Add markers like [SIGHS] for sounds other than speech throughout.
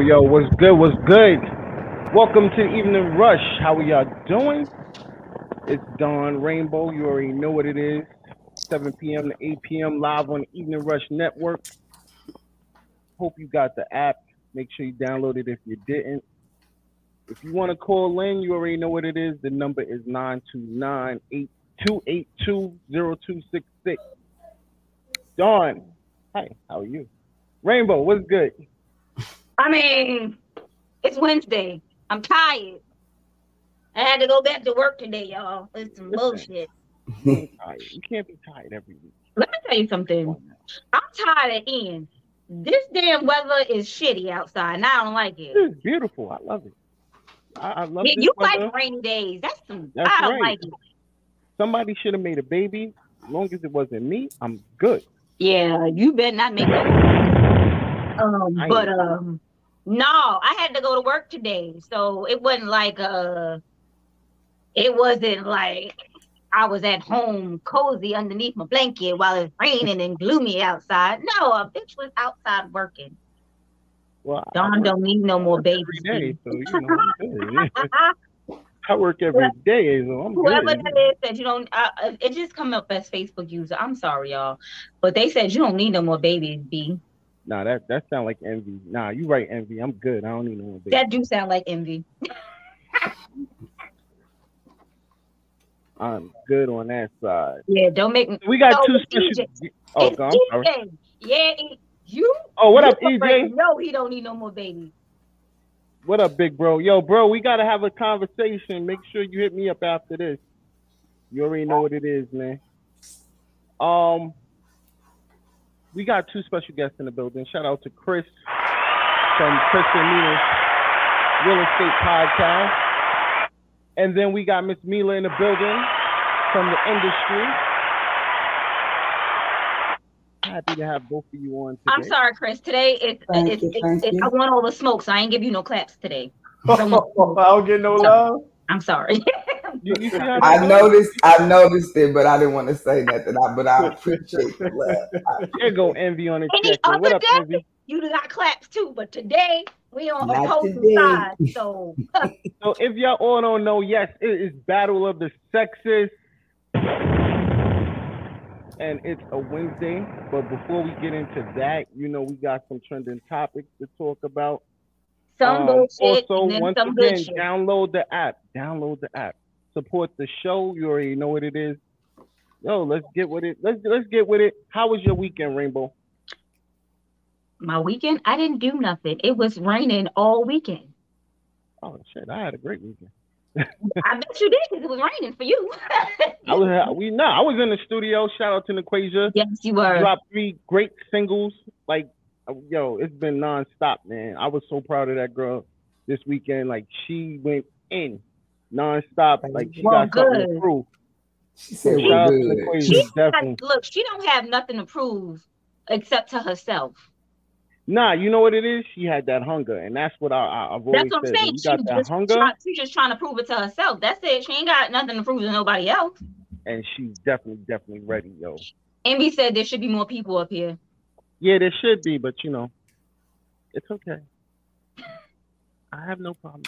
Yo, what's good? What's good? Welcome to Evening Rush. How are y'all doing? It's Dawn Rainbow. You already know what it is. 7 p.m. to 8 p.m. live on the Evening Rush Network. Hope you got the app. Make sure you download it if you didn't. If you want to call in, you already know what it is. The number is 929 282 0266. Dawn, hi, how are you? Rainbow, what's good? I mean, it's Wednesday. I'm tired. I had to go back to work today, y'all. It's some bullshit. [LAUGHS] You can't be tired every week. Let me tell you something. I'm tired of Ian. This damn weather is shitty outside, and I don't like it. It's beautiful. I love it. I, I love it. you weather. like rainy days. That's some. That's I don't right. like it. Somebody should have made a baby. As long as it wasn't me, I'm good. Yeah, you better not make it. Um, I but um, no, I had to go to work today, so it wasn't like uh, it wasn't like I was at home cozy underneath my blanket while it's raining and gloomy outside. No, a bitch was outside working. Well, I Dawn work don't need no more babies. day, so you know. [LAUGHS] I work every day, so I'm Whoever good. that is said you don't. Uh, uh, it just come up as Facebook user. I'm sorry, y'all, but they said you don't need no more babies. B. Nah, that that sound like envy. Nah, you right, envy. I'm good. I don't need no more baby. That do sound like envy. [LAUGHS] I'm good on that side. Yeah, don't make me. We got No, two special. Oh, God, Yeah, you. Oh, what you up, EJ? No, he don't need no more babies. What up, big bro? Yo, bro, we gotta have a conversation. Make sure you hit me up after this. You already know what it is, man. Um, we got two special guests in the building. Shout out to Chris from Chris and Mina's Real Estate Podcast, and then we got Miss Mila in the building from the industry. Happy to have both of you on today. I'm sorry, Chris. Today it's Thank it's, you, it's, it's. I want all the smoke, so I ain't give you no claps today. [LAUGHS] I don't get no love. I'm sorry. [LAUGHS] You, you see how I that goes? noticed, I noticed it, but I didn't want to say nothing. I, but I appreciate the love. I- [LAUGHS] There go envy on the Any check. What up, day? envy? you got claps too, but today we on Not opposing today. sides. So [LAUGHS] So if y'all all don't know, yes, it is Battle of the Sexes. And it's a Wednesday. But before we get into that, you know, we got some trending topics to talk about. some Um, bullshit also, and then once some again, good download the app. Download the app. Support the show. You already know what it is. Yo, let's get with it. Let's let's get with it. How was your weekend, Rainbow? My weekend, I didn't do nothing. It was raining all weekend. Oh shit, I had a great weekend. [LAUGHS] I bet you did because it was raining for you. [LAUGHS] I was we no, I was in the studio. Shout out to Naquasia. yes, you were. dropped three great singles. Like, uh, yo, it's been nonstop, man. I was so proud of that girl this weekend. Like, she went in nonstop. Like, she Well, got something to prove. She said Shout out we're to good. Naquasia, She definitely. Look, she don't have nothing to prove except to herself. Nah, you know what it is? She had that hunger, and that's what I, I, I've always That's what I'm said. Saying. you She got that just hunger, try, she's just trying to prove it to herself. That's it. She ain't got nothing to prove to nobody else. and she's definitely, definitely ready, yo. Envy said there should be more people up here. Yeah, there should be, but you know, it's okay. [LAUGHS] I have no problem.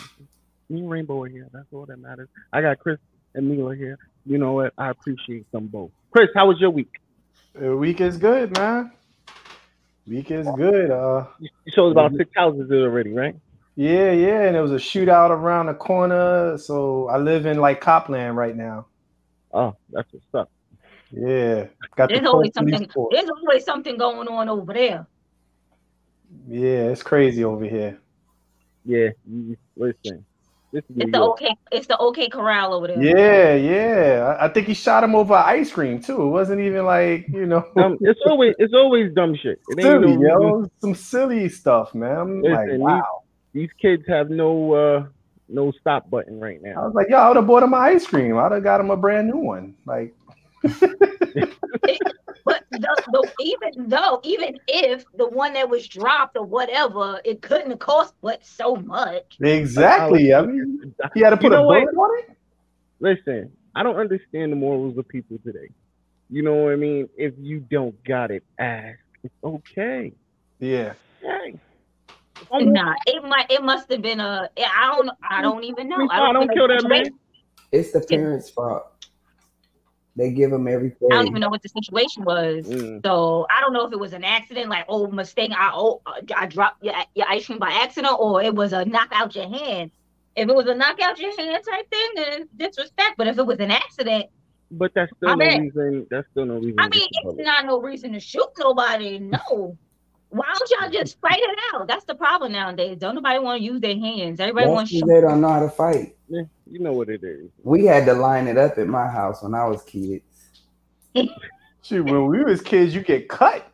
With it. Me and Rainbow are here. That's all that matters. I got Chris and Mila here. You know what? I appreciate them both. Chris, how was your week? The week is good, man. Week is good. Uh, You showed about six houses already, right? yeah, yeah, and it was a shootout around the corner. So I live in like Copland right now. Oh, that's what's up. Yeah, got There's the always police something. force. There's always something going on over there. Yeah, it's crazy over here. Yeah, listen. This is It's the York. OK. It's the OK Corral over there. Yeah, yeah. I, I think he shot him over ice cream too. It wasn't even like you know. [LAUGHS] Dumb- it's always it's always dumb shit. It ain't silly, no yo. Some silly stuff, man. I'm like, wow. These kids have no uh no stop button right now. I was like, yo, I would have bought him an ice cream. I'd have got him a brand new one. Like, [LAUGHS] [LAUGHS] But the, the, even though, even if the one that was dropped or whatever, it couldn't cost but so much. exactly. I mean, he had to put a know what? bullet on it. Listen, I don't understand the morals of people today. You know what I mean? If you don't got it, ask. It's okay. Yeah. Hey. Nah, it might. It must have been a. I don't. I don't even know. I don't even kill that man. It's the parents' fault. They give them everything. I don't even know what the situation was. Mm. So I don't know if it was an accident, like oh mistake, I oh I dropped your, your ice cream by accident, or it was a knock out your hand. If it was a knock out your hand type thing, then disrespect. But if it was an accident, But that's still I no mean- reason. That's still no reason. I to mean, it's bullet. not no reason to shoot nobody. No. Why don't y'all just fight it out? That's the problem nowadays. Don't nobody want to use their hands. Everybody That's wants to 'cause shoot. they don't know how to fight. Yeah, you know what it is. We had to line it up at my house when I was kids. [LAUGHS] Shoot, when we was kids, you get cut.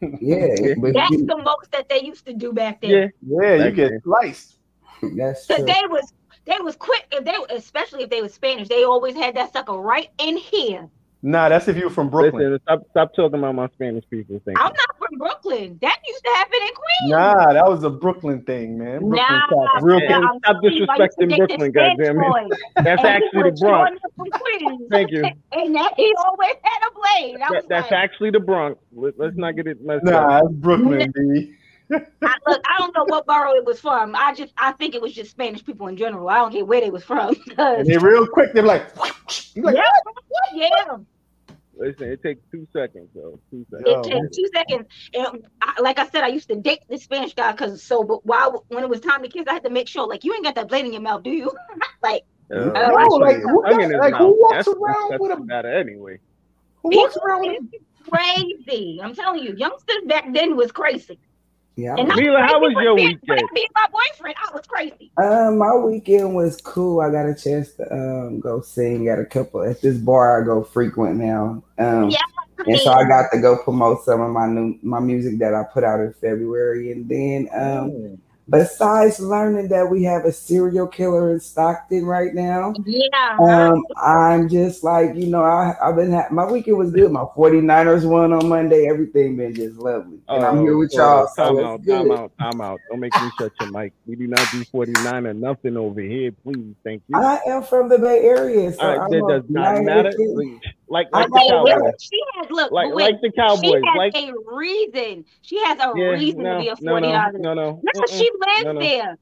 Yeah, but [LAUGHS] That's you- the most that they used to do back then. Yeah, Yeah, you get then. sliced. [LAUGHS] that's Cause true. they was they was quick if they especially if they was Spanish, they always had that sucker right in here. Nah, that's if you were from Brooklyn. listen, stop, stop talking about my Spanish people. Thank I'm you. not from Brooklyn. That used to happen in Queens. Nah, that was a Brooklyn thing, man. Brooklyn Nah, cats, real Yeah. quick. Stop Steve, I used to disrespecting Brooklyn, Spanish goddammit. boy, [LAUGHS] That's actually the was Bronx. Jordan from Queens. Thank you. [LAUGHS] And that he always had a blade. I That, that's like, actually the Bronx. Let, let's not get it messed Nah, up. it's Brooklyn, B. [LAUGHS] I, look, I don't know what borough it was from. I just, I think it was just Spanish people in general. I don't care where they was from. And they real quick, they're like, like, yeah, yeah. Listen, it takes two seconds, though. Two seconds. Yo. It takes two seconds. And I, like I said, I used to date this Spanish guy because so, but while when it was time to kiss, I had to make sure, like, you ain't got that blade in your mouth, do you? [LAUGHS] like, Uh, no, actually, like, who, tongue in like, who walks That's, around that's, with a matter anyway. who walks around with a crazy. I'm telling you, youngsters back then was crazy. Yeah. And I'm Mila, how was your being- weekend? Being my boyfriend, I was crazy. Um, my weekend was cool. I got a chance to um go sing at a couple at this bar I go frequent now. Um, Yeah, and so I got to go promote some of my new my music that I put out in February, and then um, besides learning that we have a serial killer in Stockton right now, yeah. um, I'm just like you know I I've been ha- my weekend was good. My 49ers won on Monday. Everything been just lovely, and I'm here with Oh, y'all. Time So out, it's time good. out, time out. Don't make me shut your mic. We do not do 49 or nothing over here, please. Thank you. I am from the Bay Area, so All right, I'm that does not matter. Fan. Like, I like the Cowboys. wait, she has look, Like, wait, like the Cowboys. she has Like, a reason. She has a yeah, reason no, to be a no, 49er. no, no, no. No, she lives no, no. there.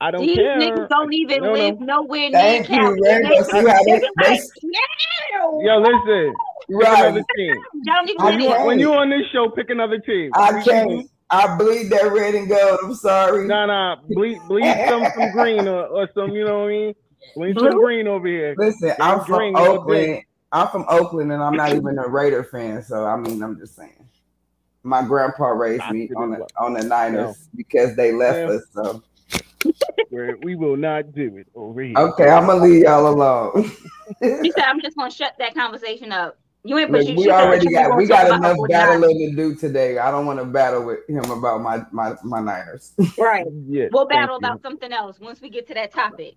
I don't These care. niggas don't even No, no. live nowhere Thank near you, Cali. Rainbow. They- See how they- they like, Yo, listen. Pick Right. another team. don't even I When you, live can't. when you on this show, pick another team. I can't. I bleed that red and gold. I'm sorry. Nah, nah. Bleed, bleed some, some [LAUGHS] green or, or some, you know what I mean? Bleed some green over here. Listen, I'm from green all Oakland. I'm from Oakland, and I'm not even a Raider fan. So I mean, I'm just saying. My grandpa raised me on the on the Niners No. because they left Yeah. us. So [LAUGHS] we will not do it over here. okay, I'm gonna leave y'all alone. [LAUGHS] She said, "I'm just gonna shut that conversation up." You ain't, but Look, you, we she said already got we got enough battling to do today. I don't want to battle with him about my my my Niners. [LAUGHS] Right. Yeah, We'll thank battle you. about something else once we get to that topic.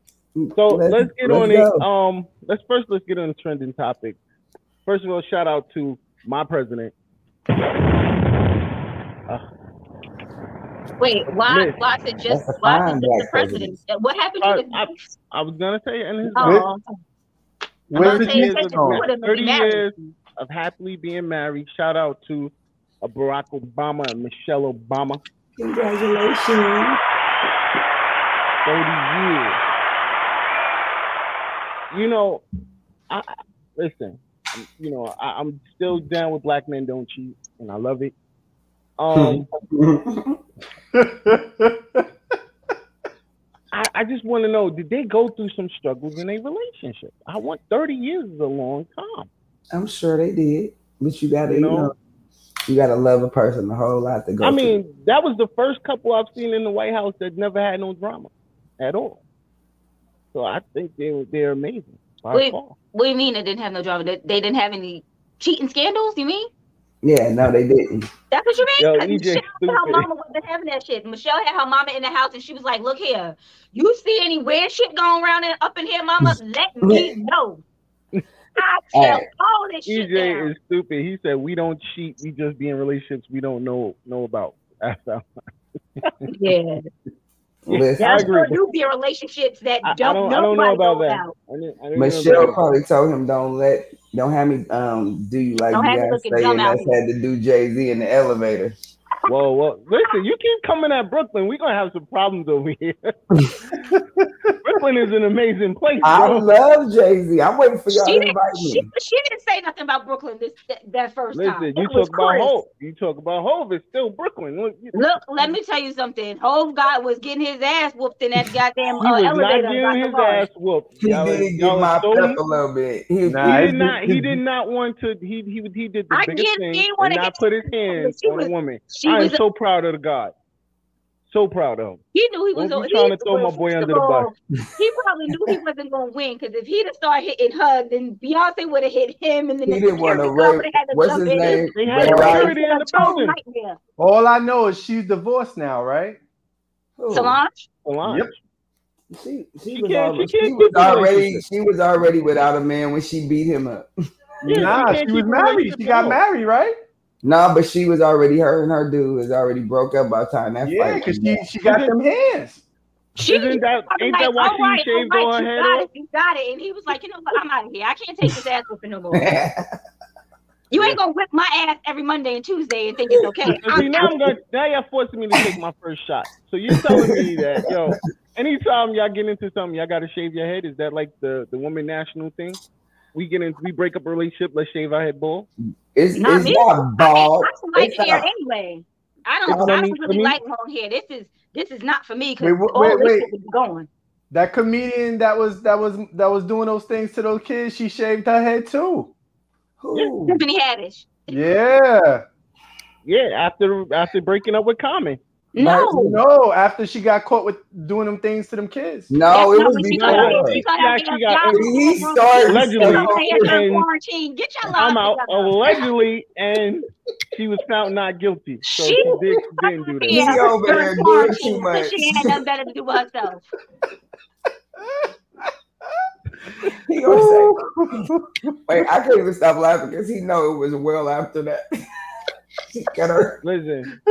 So let's, get let's on go. it. Um, let's first let's get on the trending topic. First of all, shout out to my president. Wait, why? Liz. Why is it just? That's Why is it just the black president? What happened Uh, to the? I, I was gonna say, and his Oh, Where's I'm the saying years of the marriage. foot and be 30 years of happily being married. Shout out to uh, Barack Obama and Michelle Obama. Congratulations. 30 years. You know, I I- listen. You know, I, I'm still down with black men don't cheat, and I love it. Um, [LAUGHS] I, I just want to know: Did they go through some struggles in a relationship? I want 30 years is a long time. I'm sure they did, but you gotta, You you know? know, you gotta love a person a whole lot to go. I through. mean, that was the first couple I've seen in the White House that never had no drama at all. So I think they were they're amazing. By Wait. far. What do you mean it didn't have no drama? They, they didn't have any cheating scandals? You mean? Yeah, no, they didn't. That's what you mean? Yo, 'Cause EJ Michelle said her mama wasn't having that shit. Michelle had her mama in the house and she was like, "Look here, you see any weird shit going around and up in here, mama? [LAUGHS] Let me know. I tell Alright. all this shit. EJ is stupid. He said we don't cheat. We just be in relationships we don't know know about. [LAUGHS] That's how. [LAUGHS] Yeah, Listen, I that's agree. what you be in relationships that I, I don't, don't. I don't know nobody about that. about. I didn't, I didn't know Michelle about probably told him, "Don't let, don't have me um do you like Don't have me looking Beyonce dumb and out us here." had to do Jay Z in the elevator." Whoa, whoa! Listen, you keep coming at Brooklyn. We're gonna have some problems over here. [LAUGHS] Brooklyn is an amazing place, I love Jay Z. I'm waiting for y'all She to invite me. she didn't say nothing about Brooklyn this that, that first time. Listen, you talk about Chris. Hope. You talk about Hov. It's still Brooklyn. Look, Look, let me tell you something. Hov God was getting his ass whooped in that [LAUGHS] goddamn He uh, was not getting his bar. ass whooped. He Y'all- did y'all get my are so- pep a little bit. He, Nah, he did not. He did not want to. He he he did the I biggest get thing He and wanna not put his hands on was- a woman. I am so proud of the God. So proud of him. he knew he was. Don't trying to throw my boy under the bus. He probably knew he wasn't gonna win because if he'd have started hitting her, then Beyonce would have hit him, and then He didn't want to security guard rape. would've had to What's his name? They had Ray a security in the It's a total building. All I know is she's divorced now, right? Who? Solange, Solange. Yep. She, she, She was, can't- already, she can't she was already she was already without a man when she beat him up. Yeah, nah, can't she was married. She got married, right? No, but she was already her and her dude was already broke up by the time that Yeah, fight. because she she got them hands. she Isn't that probably ain't that like, why all she right, shaved all all right, her you head got off? it, you got it. And he was like, you know what, I'm out of here. I can't take this ass whooping no more. [LAUGHS] You ain't gonna whip my ass every Monday and Tuesday and think it's okay. [LAUGHS] See, I'm now I'm gonna now y'all forcing me to take my first shot. So you're telling me that yo, anytime y'all get into something, y'all gotta shave your head. Is that like the the woman national thing? We get in, we break up a relationship. Let's shave our head bald. It's, Not it's me. not I, bald. I like It's hair not. anyway. I don't. not I me- don't for really me. like long hair. This is this is not for me because Wait, wait, all wait, this wait. shit is going. That comedian that was that was that was doing those things to those kids, she shaved her head too. Who? Tiffany Haddish. Yeah. Yeah, after after breaking up with Common. No, No, after she got caught with doing them things to them kids. No, That's it was what she before. told No, me. she She actually y'all- got- y'all- He started Allegedly. y'all stay in her And quarantine. Get your I'm out together. allegedly, and she was found not guilty. So she, She- did, didn't do that. She Yeah, over during there doing quarantine, too much. She ain't had nothing better to do with herself. [LAUGHS] He gonna say, [LAUGHS] wait, I couldn't even stop laughing because he know it was well after that. [LAUGHS] She [LAUGHS] her. Listen,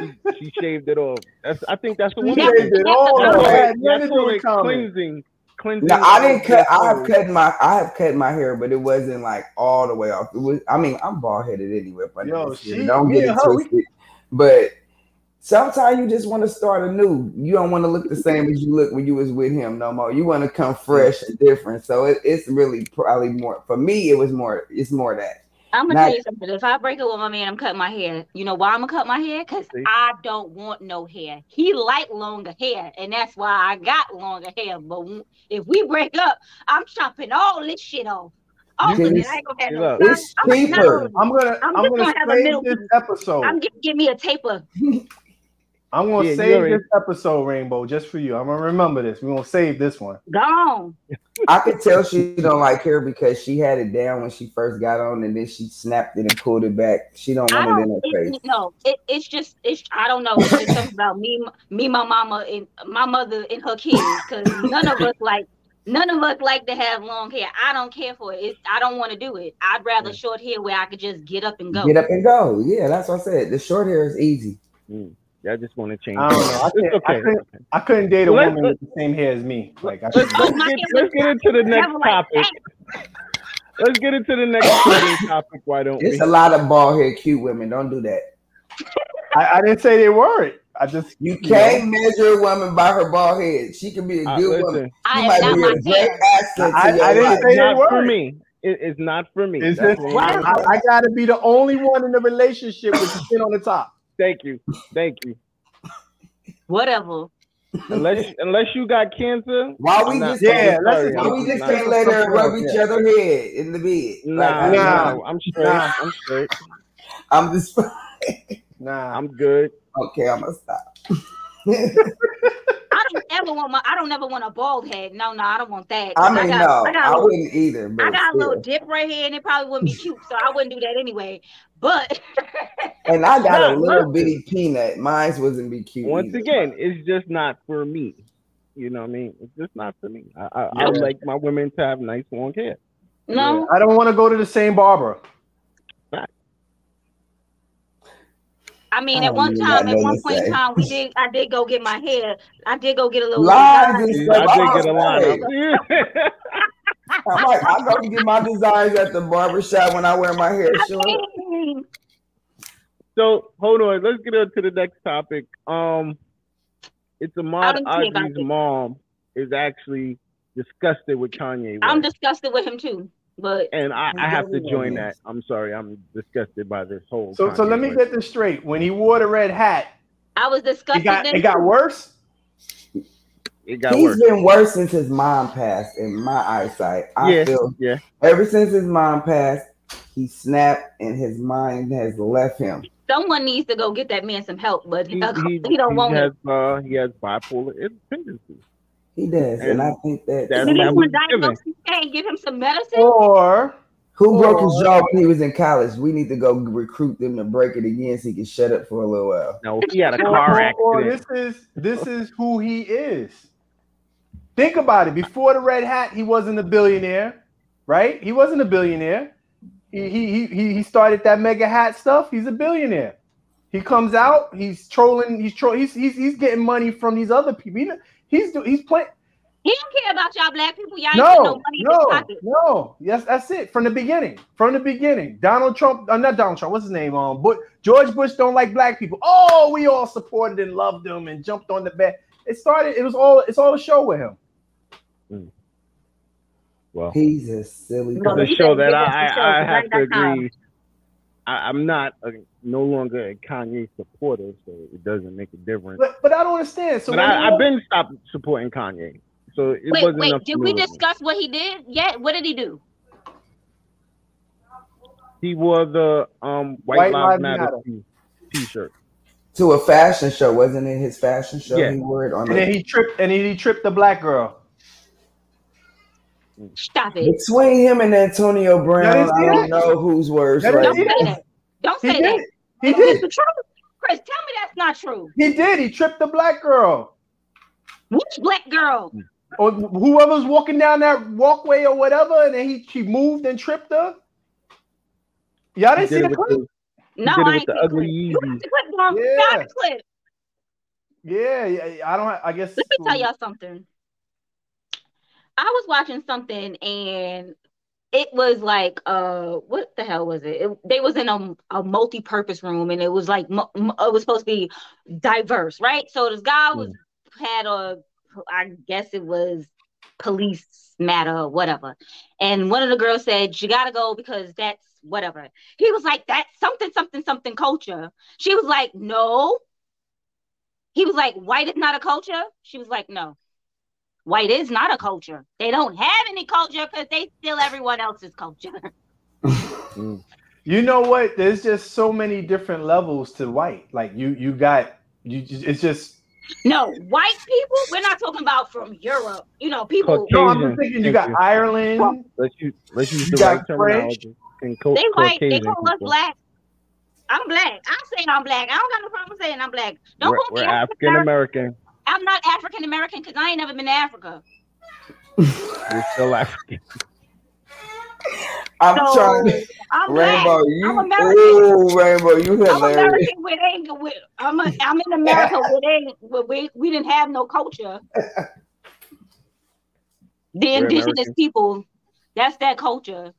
she, she shaved it off. That's I think that's the She one. Yeah. shaved it all. Yeah. off. It had Yeah, nothing to do call with it cleansing, cleansing. No, I didn't cut. I have cut my. I have cut my hair, but it wasn't like all the way off. It was. I mean, I'm bald headed anyway. But Yo, she- don't me get it and her, we- twisted. But sometimes you just want to start anew. You don't want to look the same as you look when you was with him no more. You want to come fresh and different. So it, it's really probably more for me. It was more. It's more that. I'm gonna Not- tell you something. If I break up with my man, I'm cutting my hair. You know why I'm gonna cut my hair? Cause See? I don't want no hair. He like longer hair, and that's why I got longer hair. But if we break up, I'm chopping all this shit off. Oh, You man, can- I ain't gonna have no it's I'm cheaper. I'm gonna I'm I'm, just gonna gonna have a middle this episode. I'm gonna give me a taper. [LAUGHS] I'm gonna Yeah, save this episode, Rainbow, just for you. I'm gonna remember this. We're gonna save this one. Gone. I could tell she don't like hair because she had it down when she first got on, and then she snapped it and pulled it back. She don't I want it in her It, face. no, it, it's just. It's. I don't know. It's something about me, me, my mama, and my mother and her kids. Because none of us like. None of us like to have long hair. I don't care for it. It's, I don't want to do it. I'd rather short hair where I could just get up and go. Get up and go. Yeah, that's what I said. The short hair is easy. Mm. I just want to change. I don't know. I It's can't- I couldn't- I couldn't date a Let's- woman with the same hair as me. Like I Let's. Oh, let's get let's get into the next topic. Let's get into the next topic. Why don't we? It's we? a lot of bald head cute women. Don't do that. I, I didn't say they weren't. I just You can't measure a woman by her bald head. She can be a Uh, good woman. listen, I She am might not be a great hair. asset I- your I didn't life. say it's they not for me. It, it's not for me. It's That's just. I, I gotta be the only one in the relationship with the skin on the top. Thank you, thank you. Whatever. Unless unless you got cancer, Why we not- just Yeah, I'm let's just- why I'm we just not- can't let her rub Yeah. each other head in the bed? Nah, Like, I- Nah. nah, I'm straight. Nah. I'm straight. I'm just [LAUGHS] Nah, I'm good. okay. I'm gonna stop. [LAUGHS] I don't ever want my. I don't ever want a bald head. No, no, I don't want that. I mean, got, no, I, I, got a little, wouldn't either. But I got a little dip right here, and it probably wouldn't be cute, so I wouldn't do that anyway. But [LAUGHS] and I got a little look. bitty peanut. Mine wasn't be cute. Once either. again, it's just not for me. You know what I mean? It's just not for me. I, I, I like my women to have nice long hair. no, I don't want to go to the same barber. I mean, I at one time, at one point in time, we did. I did go get my hair. I did go get a little. Lines and design. stuff. I did get a line up. [LAUGHS] I'm like, I go get my designs at the barber shop when I wear my hair short. so hold on, let's get on to the next topic. Um, it's Ahmad don't care about Ozzy's it. mom is actually disgusted with Kanye. I'm disgusted with him too. But and I, I have to join that. I'm sorry, I'm disgusted by this whole. So, so let me get this straight. When he wore the red hat, I was it disgusted. got it got worse. It got He's worse. been worse since his mom passed, in my eyesight. I Yeah, feel yeah. ever since his mom passed, he snapped and his mind has left him. Someone needs to go get that man some help, but He, [LAUGHS] he, he, don't he want has it. uh, he has bipolar tendencies. He does, and, And I think that that's- Did that anyone was diagnose him and give him some medicine? Or who broke his jaw when he was in college. We need to go recruit them to break it again so he can shut up for a little while. No, he had a car or- or this is this is who he is. Think about it. Before the red hat, he wasn't a billionaire, right? He wasn't a billionaire. He he he he started that MAGA hat stuff. He's a billionaire. He comes out. He's trolling. He's tro- He's he's he's getting money from these other people. He, he's do- he's playing. He don't care about y'all black people. Y'all ain't put no No, money in his no, pocket. no. Yes, that's it. From the beginning. From the beginning. Donald Trump, uh, not Donald Trump. What's his name? Um, but George Bush don't like black people. Oh, we all supported and loved him and jumped on the bed. It started. It was all. It's all a show with him. Well, He's a silly. No, the he show that I, I, I 'cause I have to got time. agree. I, I'm not a, no longer a Kanye supporter, so it doesn't make a difference. But but I don't understand. So but I, I've been stopped supporting Kanye, so it Wait, wasn't wait. Did we fluidity. discuss what he did yet? What did he do? He wore the um White, White Lives Lives Matter Matter. t- t-shirt. to a fashion show, wasn't it? His fashion show. Yeah. He wore it on and then he tripped and then he tripped the black girl. Stop it. between him and Antonio Brown. I don't it. know who's worse. Right Don't say that. Don't He say did. that. it. He It's did. the truth. Chris, tell me that's not true. He did. He tripped the black girl. Which black girl? Or whoever's walking down that walkway or whatever, and then he she moved and tripped her. Y'all didn't see did the it with clip? the, he No, did it I with ain't the seen ugly clip. You got Yeezy. the clip, Norm. Yeah. Find the clip. Yeah, yeah. I don't. I guess. Let me tell y'all something. I was watching something and it was like uh what the hell was it? it they was in a, a multi-purpose room and it was like mu- mu- it was supposed to be diverse, right? So this guy was had a I guess it was police matter or whatever. And one of the girls said, You gotta go because that's whatever. He was like, That's something, something, something culture. She was like, No. He was like, White is not a culture. She was like, No. White is not a culture. They don't have any culture because they steal everyone else's culture. [LAUGHS] Mm. You know what? There's just so many different levels to white. Like you, you got you. It's just No, white people, we're not talking about from Europe. You know, people no. I'm just thinking. You got you. Ireland. Let's use let's use You the right got terminology. And co- they white, they Caucasian call us people. black. I'm black. I'm saying I'm black. I don't got no problem saying I'm black. Don't We're, call me we're African American. I'm not African American because I ain't never been to Africa. We're still African. I'm So, trying. I'm Rainbow, black. you. I'm American. Oh, Rainbow, you I'm. American with ain't with I'm a, I'm in America [LAUGHS] with ain't with, we we didn't have no culture. The We're indigenous American. people, that's that culture.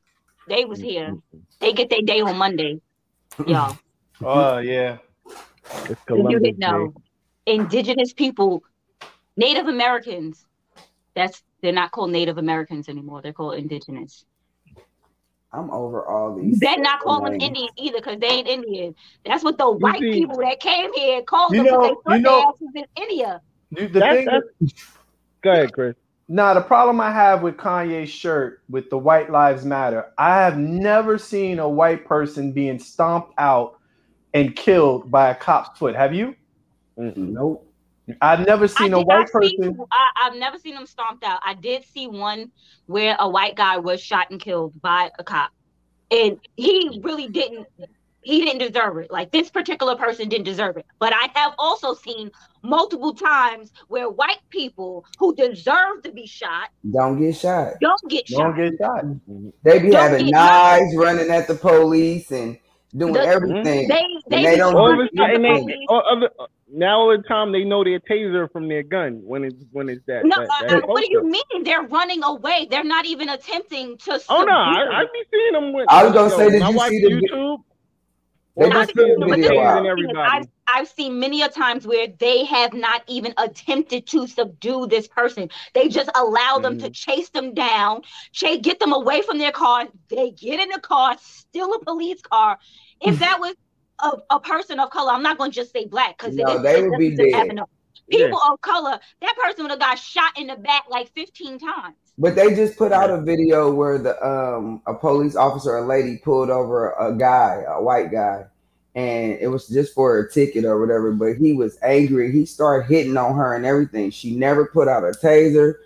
They was mm-hmm. here. They get their day on Monday, y'all. [LAUGHS] Oh yeah. It's Columbus you didn't Day. know, indigenous people, Native Americans. That's they're not called Native Americans anymore. They're called indigenous. I'm over all these. They're not calling them names. Indian either because they ain't Indian. That's what the white see- people that came here called You them because know- they you thought know- their asses in India. Dude, the That's- thing. that's- Go ahead, Chris. Now, the problem I have with Kanye's shirt with the White Lives Matter, I have never seen a white person being stomped out and killed by a cop's foot. Have you? Mm-mm. Nope. I've never seen I a white not see- person. I, I've never seen them stomped out. I did see one where a white guy was shot and killed by a cop, and he really didn't. He didn't deserve it. Like this particular person didn't deserve it. But I have also seen multiple times where white people who deserve to be shot Don't get shot. don't get shot. Don't shot. get shot. Mm-hmm. They be Don't having get knives running at the police and doing The- everything. They they, they don't All of shooting a at the sudden, they, police. all other, now all the time they know their taser from their gun when it's when it's that. No, that, uh, that uh, what do you mean? They're running away. They're not even attempting to. Oh no, I, subdue. I be seeing them with. I was gonna say, did you see the YouTube? They all I just see put is the them But video the tasing out. thing is, everybody. I've, I've seen many a times where they have not even attempted to subdue this person. They just allow them to chase them down, chase, get them away from their car. They get in the car, steal a police car. If [LAUGHS] that was a, a person of color, I'm not going to just say black because No, they would be dead. People of color, that person would have got shot in the back like 15 times. But they just put out a video where the um a police officer, a lady, pulled over a guy, a white guy, and it was just for a ticket or whatever. But he was angry. He started hitting on her and everything. She never put out a taser,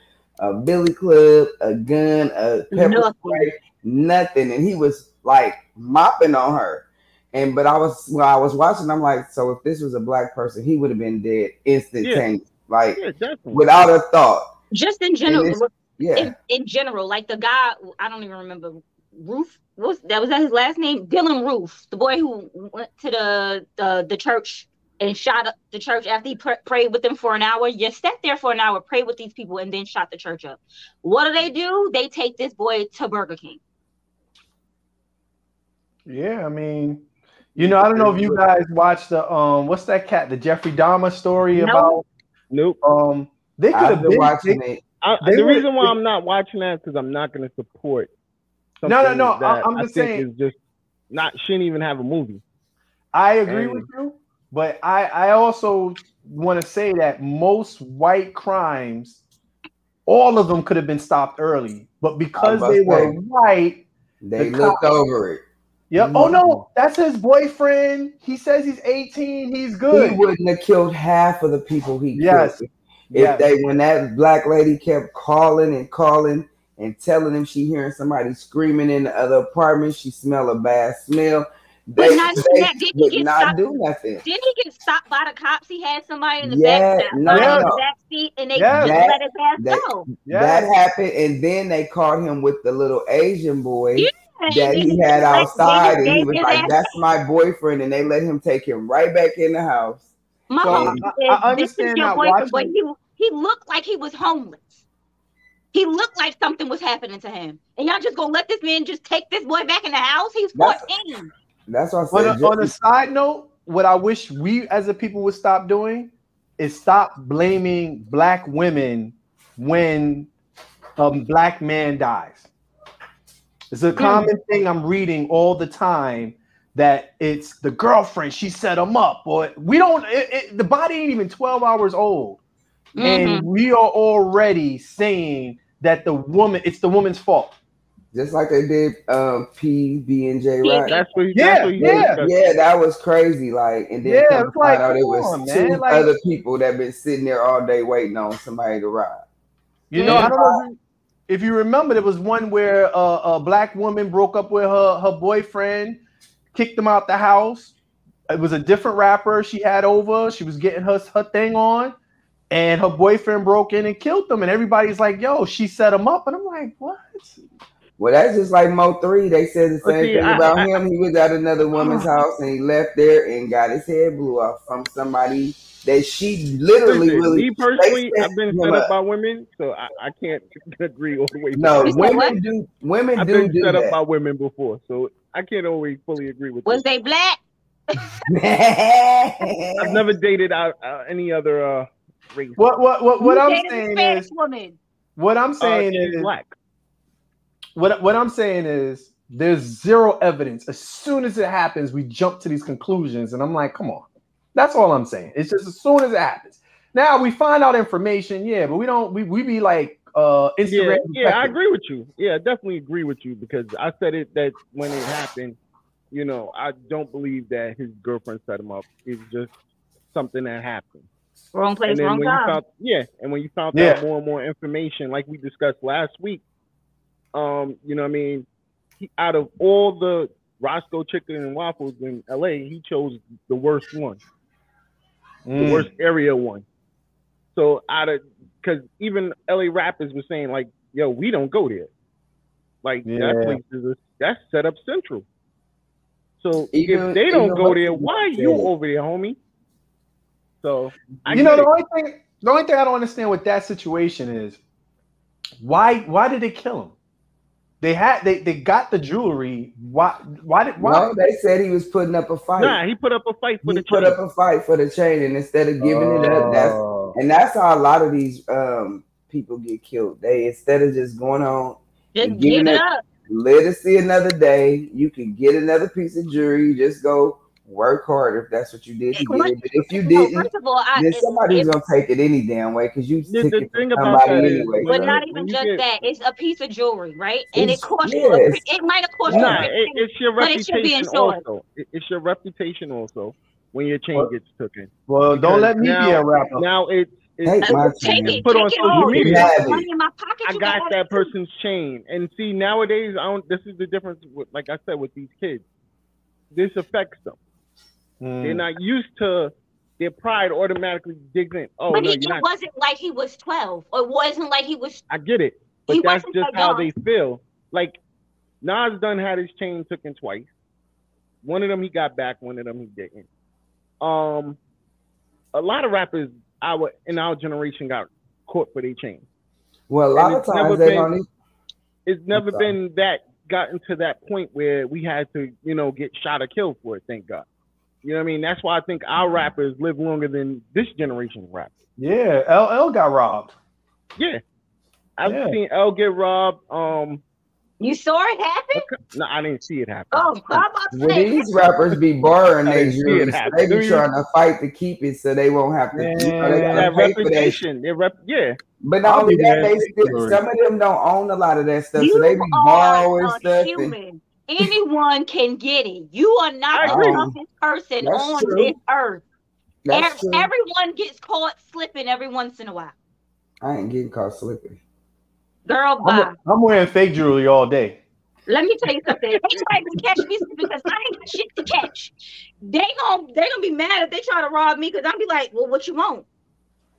a billy club, a gun, a pepper Nothing. spray, nothing. And he was like mopping on her. And but I was when I was watching, I'm like, so if this was a black person, he would have been dead instantaneous, like Yeah, without a thought. Just in general, Yeah. in, in general, like the guy, I don't even remember Roof. Was that was that his last name? Dylann Roof, the boy who went to the the, the church and shot up the church after he pr- prayed with them for an hour. You sat there for an hour, prayed with these people, and then shot the church up. What do they do? They take this boy to Burger King. Yeah, I mean, you know, I don't know if you guys watched the um, what's that cat, the Jeffrey Dahmer story No. about Nope. um, they could I've been been. watching they- it. I, the were- reason why I'm not watching that is because I'm not going to support. No, no, no, I- that I'm I just think saying- is just not shouldn't even have a movie. I agree And- with you, but I I also want to say that most white crimes, all of them could have been stopped early, but because they to were white, They The looked cop- over it. Yep. Oh no, that's his boyfriend. He says he's 18. He's good. He wouldn't have killed half of the people he Yes. killed. If Yes. they when that black lady kept calling and calling and telling him she hearing somebody screaming in the other apartment, she smell a bad smell. But They, not they that, did he would get not stopped? do nothing. Didn't he get stopped by the cops? He had somebody in the Yeah, back, no, no, his back seat, and they Yeah. just let his ass That- go. Yes. That happened, and then they caught him with the little Asian boy Yeah, that he had they let- they outside, and he was like, "That's my boyfriend," and they let him take him right back in the house. My So, mom I- said, I "This is understand your not boyfriend," but he he looked like he was homeless. He looked like something was happening to him, and y'all just gonna let this man just take this boy back in the house? He's That's- fourteen. That's what I On a, on a side note, what I wish we as a people would stop doing is stop blaming black women when a black man dies. It's a common thing I'm reading all the time that it's the girlfriend, she set him up, or we don't, it, it- the body ain't even 12 hours old. Mhm. And we are already saying that the woman, it's the woman's fault. just like they did um, P, B, and J. Yeah. Right? That's what. He, Yeah, that's what he yeah. does. Yeah, that was crazy. Like, and then Yeah, come like, out it was on, two like- other people that been sitting there all day waiting on somebody to ride. You know, I don't know if you, remember, there was one where uh, a black woman broke up with her her boyfriend, kicked him out the house. It was a different rapper she had over. She was getting her her thing on, and her boyfriend broke in and killed them. And everybody's like, "Yo, she set him up." And I'm like, "What?" Well, that's just like Mo3. They said the But same see, thing I- about I- him. He was at another woman's house and he left there and got his head blew off from somebody that she literally Listen, really. me personally, I've been set set up up. by women, so I, I can't [LAUGHS] agree all the way. No, women do. Women I've do been do set up by women before, so I can't always fully agree with Was this. they black? [LAUGHS] I've never dated out uh, any other uh, race. What what what what I'm saying Spanish is woman. what I'm Uh, saying she's is black. what what I'm saying is there's zero evidence. As soon as it happens, we jump to these conclusions, and I'm like, come on. That's all I'm saying. It's just as soon as it happens. Now we find out information, yeah, but we don't. We we be like uh Instagram. yeah, I agree with you. Yeah, I definitely agree with you because I said it that when it happened, you know, I don't believe that his girlfriend set him up. It's just something that happened. Wrong place, and then wrong when you time. found yeah, and when you found Yeah. out more and more information, like we discussed last week, um, you know what I mean, he, out of all the Roscoe Chicken and Waffles in LA, he chose the worst one, the Mm. worst area one. So out of because even LA rappers were saying like, yo, we don't go there. Like Yeah. that place is a, that's set up central. So Even- if they don't go there, why said you it. over there, homie? So I you know the it. only thing the only thing I don't understand with that situation is why why did they kill him? They had they they got the jewelry. Why why did why? No, they said he was putting up a fight. Nah, he put up a fight for he the put chain. up a fight for the chain, and instead of giving it up, that's Oh. and that's how a lot of these um people get killed. They instead of just going on, Just and give giving it it- up. let us see another day. You can get another piece of jewelry. Just go work hard if that's what you did to get it. But if you didn't, first of all, I, then somebody's it- gonna take it any damn way because you The, took the it thing from about somebody that is, anyway. but not even when just get- that. It's a piece of jewelry, right? And it costs you. A, it might have cost you. Nah, it, it's your but it should be reputation insured. also. It's your reputation also when your chain Well- gets taken. Well, don't let me be now- a rapper. Now it's, it's Take my it. Put on it social all. media. You got Have it. money in my pocket. I you got that person's chain. And see, nowadays, I don't. This is the difference. With, like I said, with these kids, this affects them. Mm. They're not used to their pride automatically digs in. Oh but no, he, it not. wasn't like he was 12. Or it wasn't like he was. I get it, but He that's wasn't just how young. they feel. Like Nas done had his chain taken twice. One of them he got back. One of them he didn't. Um, a lot of rappers our in our generation got caught for their chain. Well, a lot And of it's never times they been- don't. Even, It's never been that gotten to that point where we had to, you know, get shot or killed for it. Thank God. You know what I mean? That's why I think our rappers live longer than this generation of rappers. Yeah, LL got robbed. Yeah, I've Yeah. seen L get robbed. Um, You saw it happen? no, I didn't see it happen. Oh, I'm about to well, say. these rappers be borrowing I their didn't see it happen. they be you- trying to fight to keep it so they won't have to. You know, they that pay that reputation, their rep, yeah. But not only that, they still, some of them don't own a lot of that stuff, You so they be are borrowing a stuff. And, human. Anyone can get it. You are not the agree. toughest person That's on true. this earth. that's Ev- true. Everyone gets caught slipping every once in a while. I ain't getting caught slipping. Girl, bye. I'm, I'm wearing fake jewelry all day. Let me tell you something. They try to catch me because I ain't got shit to catch. They gon' they gonna be mad if they try to rob me because I'll be like, well, what you want?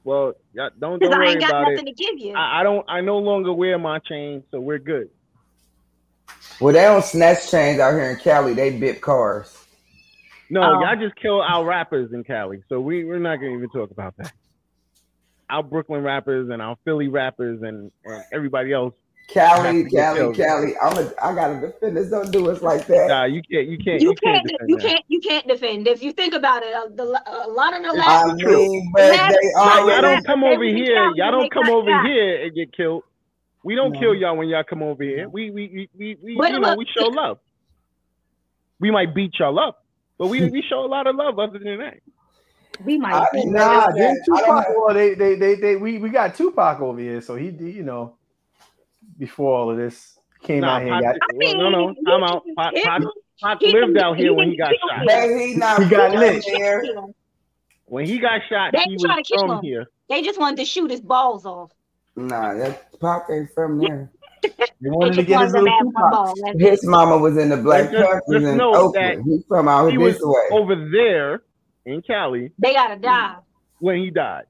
Well, yeah, don't Because don't I ain't got about nothing it. to give you. I, I don't. I no longer wear my chain, so we're good. Well, they don't snatch chains out here in Cali. They bit cars. No, Oh. y'all just kill our rappers in Cali, so we we're not gonna even talk about that. Our Brooklyn rappers and our Philly rappers and, and everybody else. Cali, Have to get Cali. Cali. I'm a, I gotta defend this. Don't do us like that. Nah, you can't. You can't. you You can't. can't, defend you that. can't, you can't defend. If you think about it, a, the, uh, a lot of the last. I last mean, but Last- they Nah, are. y'all don't come over here. Y'all don't come over here and get killed. We don't No. kill y'all when y'all come over here. We we we we, we you know we show love. We might beat y'all up, but we we show a lot of love. Other than that, we might I be. Nah, then Tupac. Well, they, they, they, they, we, we got Tupac over here, so he, he, you know, before all of this came nah, out here, got, I mean, no, no, he time out. didn't Pac, Pac. Pac He lived didn't- out here he when he got kill shot. him. He not He got lit. here. When he got shot, They he was to kill from him. here. They just wanted to shoot his balls off. Nah, that Pac ain't from there. they They wanted to get his wanted little Tupac. ball. That's it. His mama was in the Black Just- Panthers just in know Oakland. He's from out He this was way. over there in Cali They gotta die. when he died.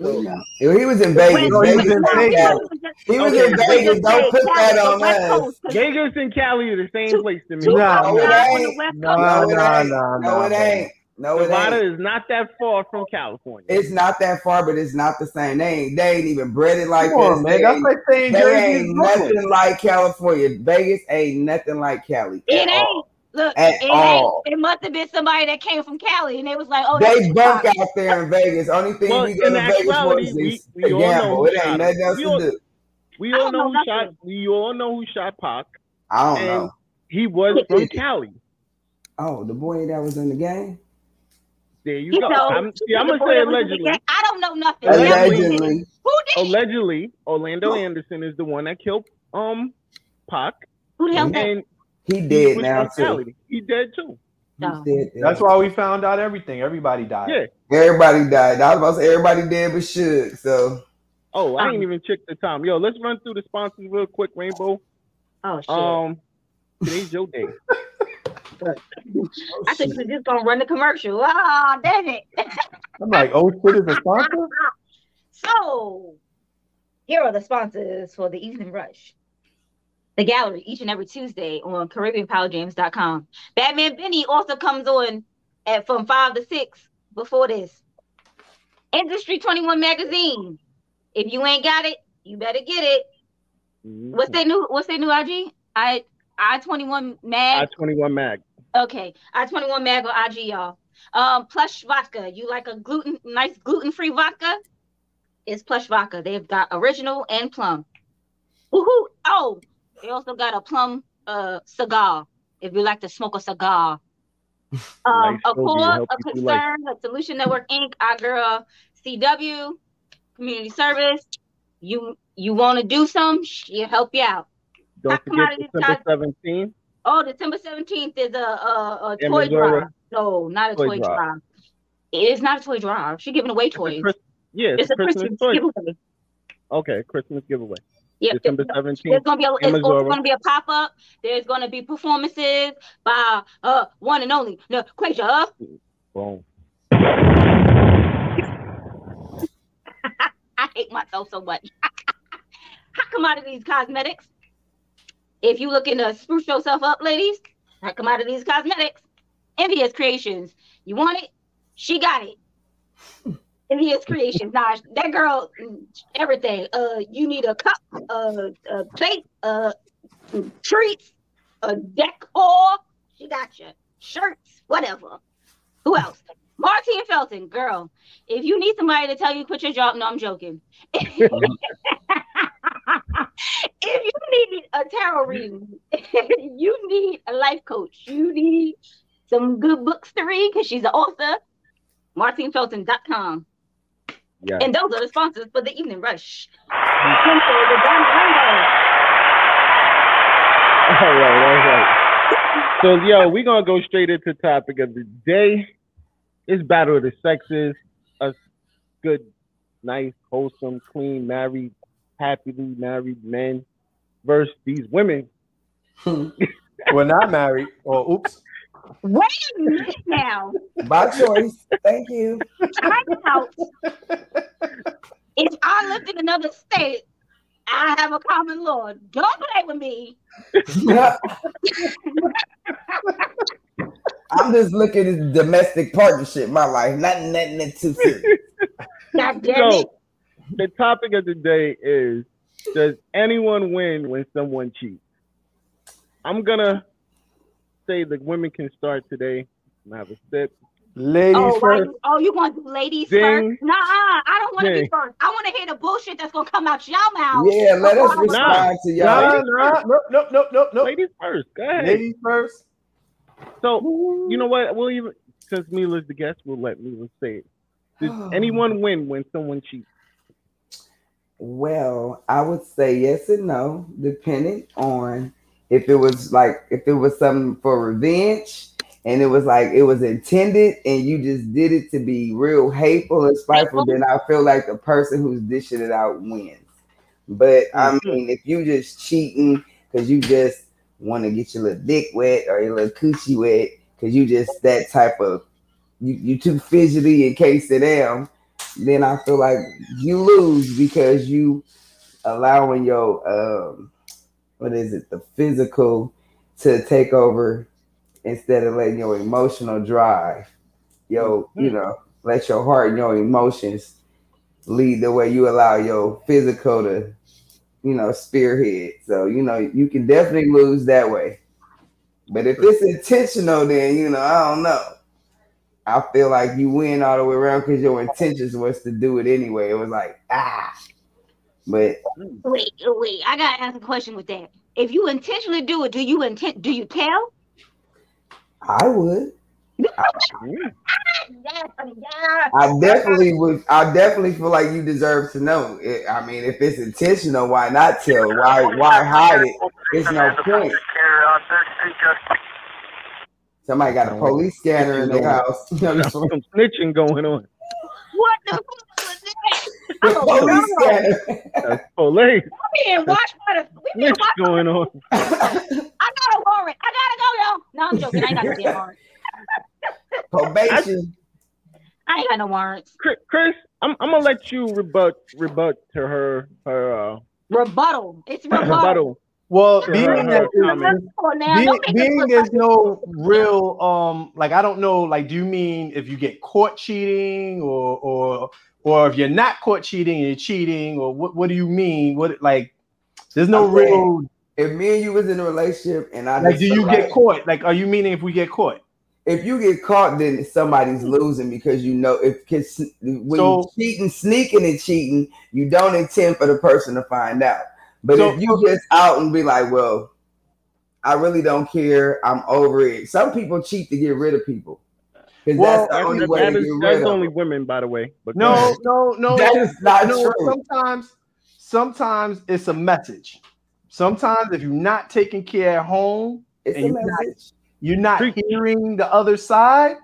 So, he was in Vegas. When- No, he was Vegas in Vegas. He was Okay. in Vegas. Don't put that on us. Vegas and Cali are the same Two- place to me. Two Nah, No, it guys on the ain't. West Nah, Coast. No, it nah, ain't. Nah, No, nah, it ain't. Nevada is not that far from California. It's not that far, but it's not the same. They ain't. They ain't even bred it like Come on, this. man. They That's ain't, like saying they Jersey ain't nothing like California. Vegas ain't nothing like Cali. It ain't. all. Look, At it all. ain't. It must have been somebody that came from Cali, and they was like, "Oh, They bunk Tupac. out there in Vegas. Only thing Well, we go in to Vegas for is we- we to all know gamble. who It shot ain't nothing else We to all- do. We all know know who shot. We all know who shot Pac, I don't and know. he was from? Cali. Oh, the boy that was in the game. There you You go. know, I'm, see, I'm gonna say that was in the allegedly. I don't know nothing. Allegedly. Whoever did it. Allegedly. Who did? Allegedly, Orlando Anderson is the one that killed um Pac, Who the hell did it? and He he dead now too. He dead too. You So, said. That's why we found out everything. Everybody died. Yeah. everybody died. I was about to say everybody dead but should. So Oh, I Um, ain't even checked the time. Yo, let's run through the sponsors real quick, Rainbow. oh shit. Um, today's your day. [LAUGHS] I think we're just gonna run the commercial. Ah, damn it. [LAUGHS] I'm like, oh shit, is a sponsor? So, here are the sponsors for the Evening Rush. The gallery each and every Tuesday on CaribbeanPowerJames.com. Batman Benny also comes on at from five to six before this. Industry 21 magazine. If you ain't got it, you better get it. What's their new what's their new IG? I I 21 mag. I twenty one mag. Okay. I 21 mag or IG, y'all. Um, plush vodka. You like a gluten nice gluten-free vodka? It's plush vodka. They've got original and plum. Woohoo! Oh, they also got a plum uh cigar. If you like to smoke a cigar. [LAUGHS] Um, Nice a core, a people like- concern, a solution network Inc. Our girl CW, community service. You you want to do some? She'll help you out. Don't Hot forget December seventeenth. Oh, December 17th is a, a, a toy drive. No, not a Toy toy, drive. drive. It is not a toy drive. She's giving away toys. Yeah, It's a Christmas, toy. giveaway. Okay, Christmas giveaway. Yep. December There's seventeenth. gonna be a, it's gonna be a pop up. There's gonna be performances by uh one and only the LaQuasia. Boom. [LAUGHS] I hate myself so much. [LAUGHS] Hot Commodities Cosmetics. If you looking to spruce yourself up, ladies, come out of these Cosmetics. Envious Creations. You want it? She got it. [LAUGHS] Envious Creations. Nah, that girl, mm, everything. Uh, you need a cup, uh, a plate, uh, treats, a decor. She got you. Shirts, whatever. Who else? Martine Felton, girl. If you need somebody to tell you quit your job, no, I'm joking. [LAUGHS] if you need a tarot reading, [LAUGHS] you need a life coach, you need some good books to read because she's an author. MartineFelton.com. Yeah. And those are the sponsors for the evening rush. So the Diamond Rainbow. All right, all right. So, yo, we're gonna go straight into topic of the day. It's battle of the sexes. Us good, nice, wholesome, clean, married, happily married men versus these women. Hmm. We're not married. Or oops. Wait a minute now. by choice. Thank you. Time out. If I lived in another state, I have a common law. Don't play with me. [LAUGHS] I'm just looking at domestic partnership, my life, not nothing that's too serious. God damn it. So, [LAUGHS] the topic of the day is: Does anyone win when someone cheats? I'm gonna say the women can start today. I'm have a sip. Ladies Oh, first. you, oh, you want to do ladies Ding. first? Nah, I don't want to be first. I want to hear the bullshit that's gonna come out your mouth. Yeah, let us Nah. respond to y'all. Nah, nah, nope, nope, nope, nope, nope. Ladies first. Go ahead. Ladies first. So you know what? We'll even since Mila's the guest, we'll let Mila say it. Does [SIGHS] anyone win when someone cheats? Well, I would say yes and no, depending on if it was like if it was something for revenge and it was like it was intended and you just did it to be real hateful and spiteful, then I feel like the person who's dishing it out wins. But I mean, if you just cheating because you just want to get your little dick wet or your little coochie wet because you just that type of you you too fidgety and can't sit down, then I feel like you lose because you allowing your um what is it? The physical to take over instead of letting your emotional drive yo you know let your heart and your emotions lead the way you allow your physical to you know spearhead. So you know you can definitely lose that way. But if it's intentional then you know i don't know I feel like you win all the way around because your intentions was to do it anyway. It was like ah, but Wait, wait. I gotta ask a question with that. If you intentionally do it, do you intent? Do you tell? I would. Yeah. [LAUGHS] I definitely would. I definitely feel like you deserve to know. It, I mean, if it's intentional, why not tell? Why why hide it? There's no point. Somebody got a police scanner in their house. [LAUGHS] Some snitching going on. What the [LAUGHS] fuck was that? I'm police scanner. That's police We being watched by the. We being watched. going on. I got a warrant. I gotta go, y'all. No, I'm joking. I ain't got no damn warrant. Probation. I ain't got no warrants. Chris, Chris I'm, I'm gonna let you rebut rebut to her her uh, Rebuttal. It's [LAUGHS] rebuttal. rebuttal. Well, Sure, being her that comment. Come on now. being, being there's no real um like I don't know like do you mean if you get caught cheating or or or if you're not caught cheating and you're cheating or what what do you mean what like there's no I'm real If me and you was in a relationship and I like do you get caught like are you meaning if we get caught if you get caught, then somebody's losing because you know if when So- you cheating, sneaking and cheating, you don't intend for the person to find out. But So- if you just out and be like, well, I really don't care, I'm over it. Some people cheat to get rid of people. Well, that's the That's, only way that to is, get that's rid of only them. women, by the way. But go no no no That is not no, true. sometimes sometimes it's a message sometimes if you're not taking care at home It's and a you're not- message. you're not Preach. hearing the other side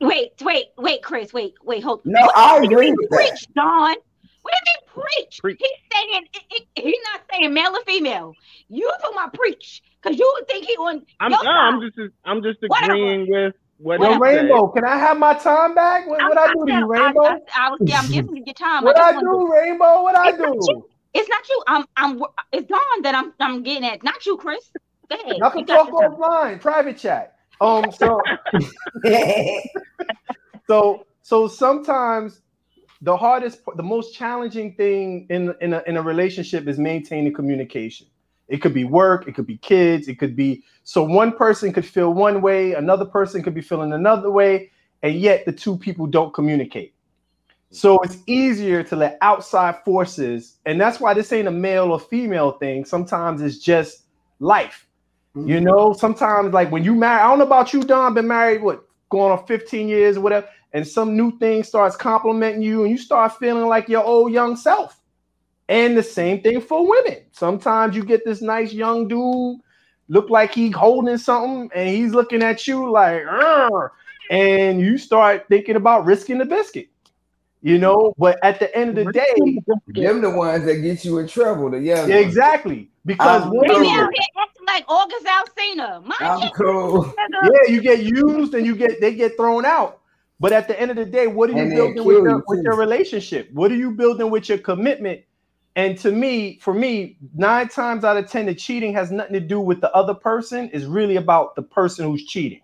Wait, wait, wait, Chris. Wait, wait, hold. No, What- I what do you agree mean with that. Preach, Don. What do you mean preach? Preach. He's saying he- he- he's not saying male or female. You talking about preach because you would think he on I'm, your no, I'm just I'm just Whatever. agreeing with what Yo, he Whatever. said. Rainbow, can I have my time back? What, what I do to you, Rainbow? I, I, I was, yeah, I'm giving you your time. what I I just wanna- do, Rainbow? What I It's not do? you. It's not you. I'm. I'm. It's Don that I'm. I'm getting at. Not you, Chris. Go ahead. Y'all can talk your time. offline, private chat. Um, so [LAUGHS] so so sometimes the hardest, the most challenging thing in in a, in a relationship is maintaining communication. It could be work, it could be kids, it could be so one person could feel one way, another person could be feeling another way, and yet the two people don't communicate. So it's easier to let outside forces, and that's why this ain't a male or female thing. Sometimes it's just life. Mm-hmm. You know, sometimes like when you marry, I don't know about you, Don, been married what going on 15 years or whatever, and some new thing starts complimenting you, and you start feeling like your old young self. And the same thing for women. Sometimes you get this nice young dude, look like he holding something, and he's looking at you like, "Arr," and you start thinking about risking the biscuit. You know, but at the end of the day, Them the ones that get you in trouble. The young yeah, ones. exactly. Because I'm women- They cool. be out here acting like August Alsina. My I'm cool. yeah, you get used and you get they get thrown out. But at the end of the day, what are you And building with your, you, with your relationship? What are you building with your commitment? And to me, for me, nine times out of ten, the cheating has nothing to do with the other person. It's really about the person who's cheating.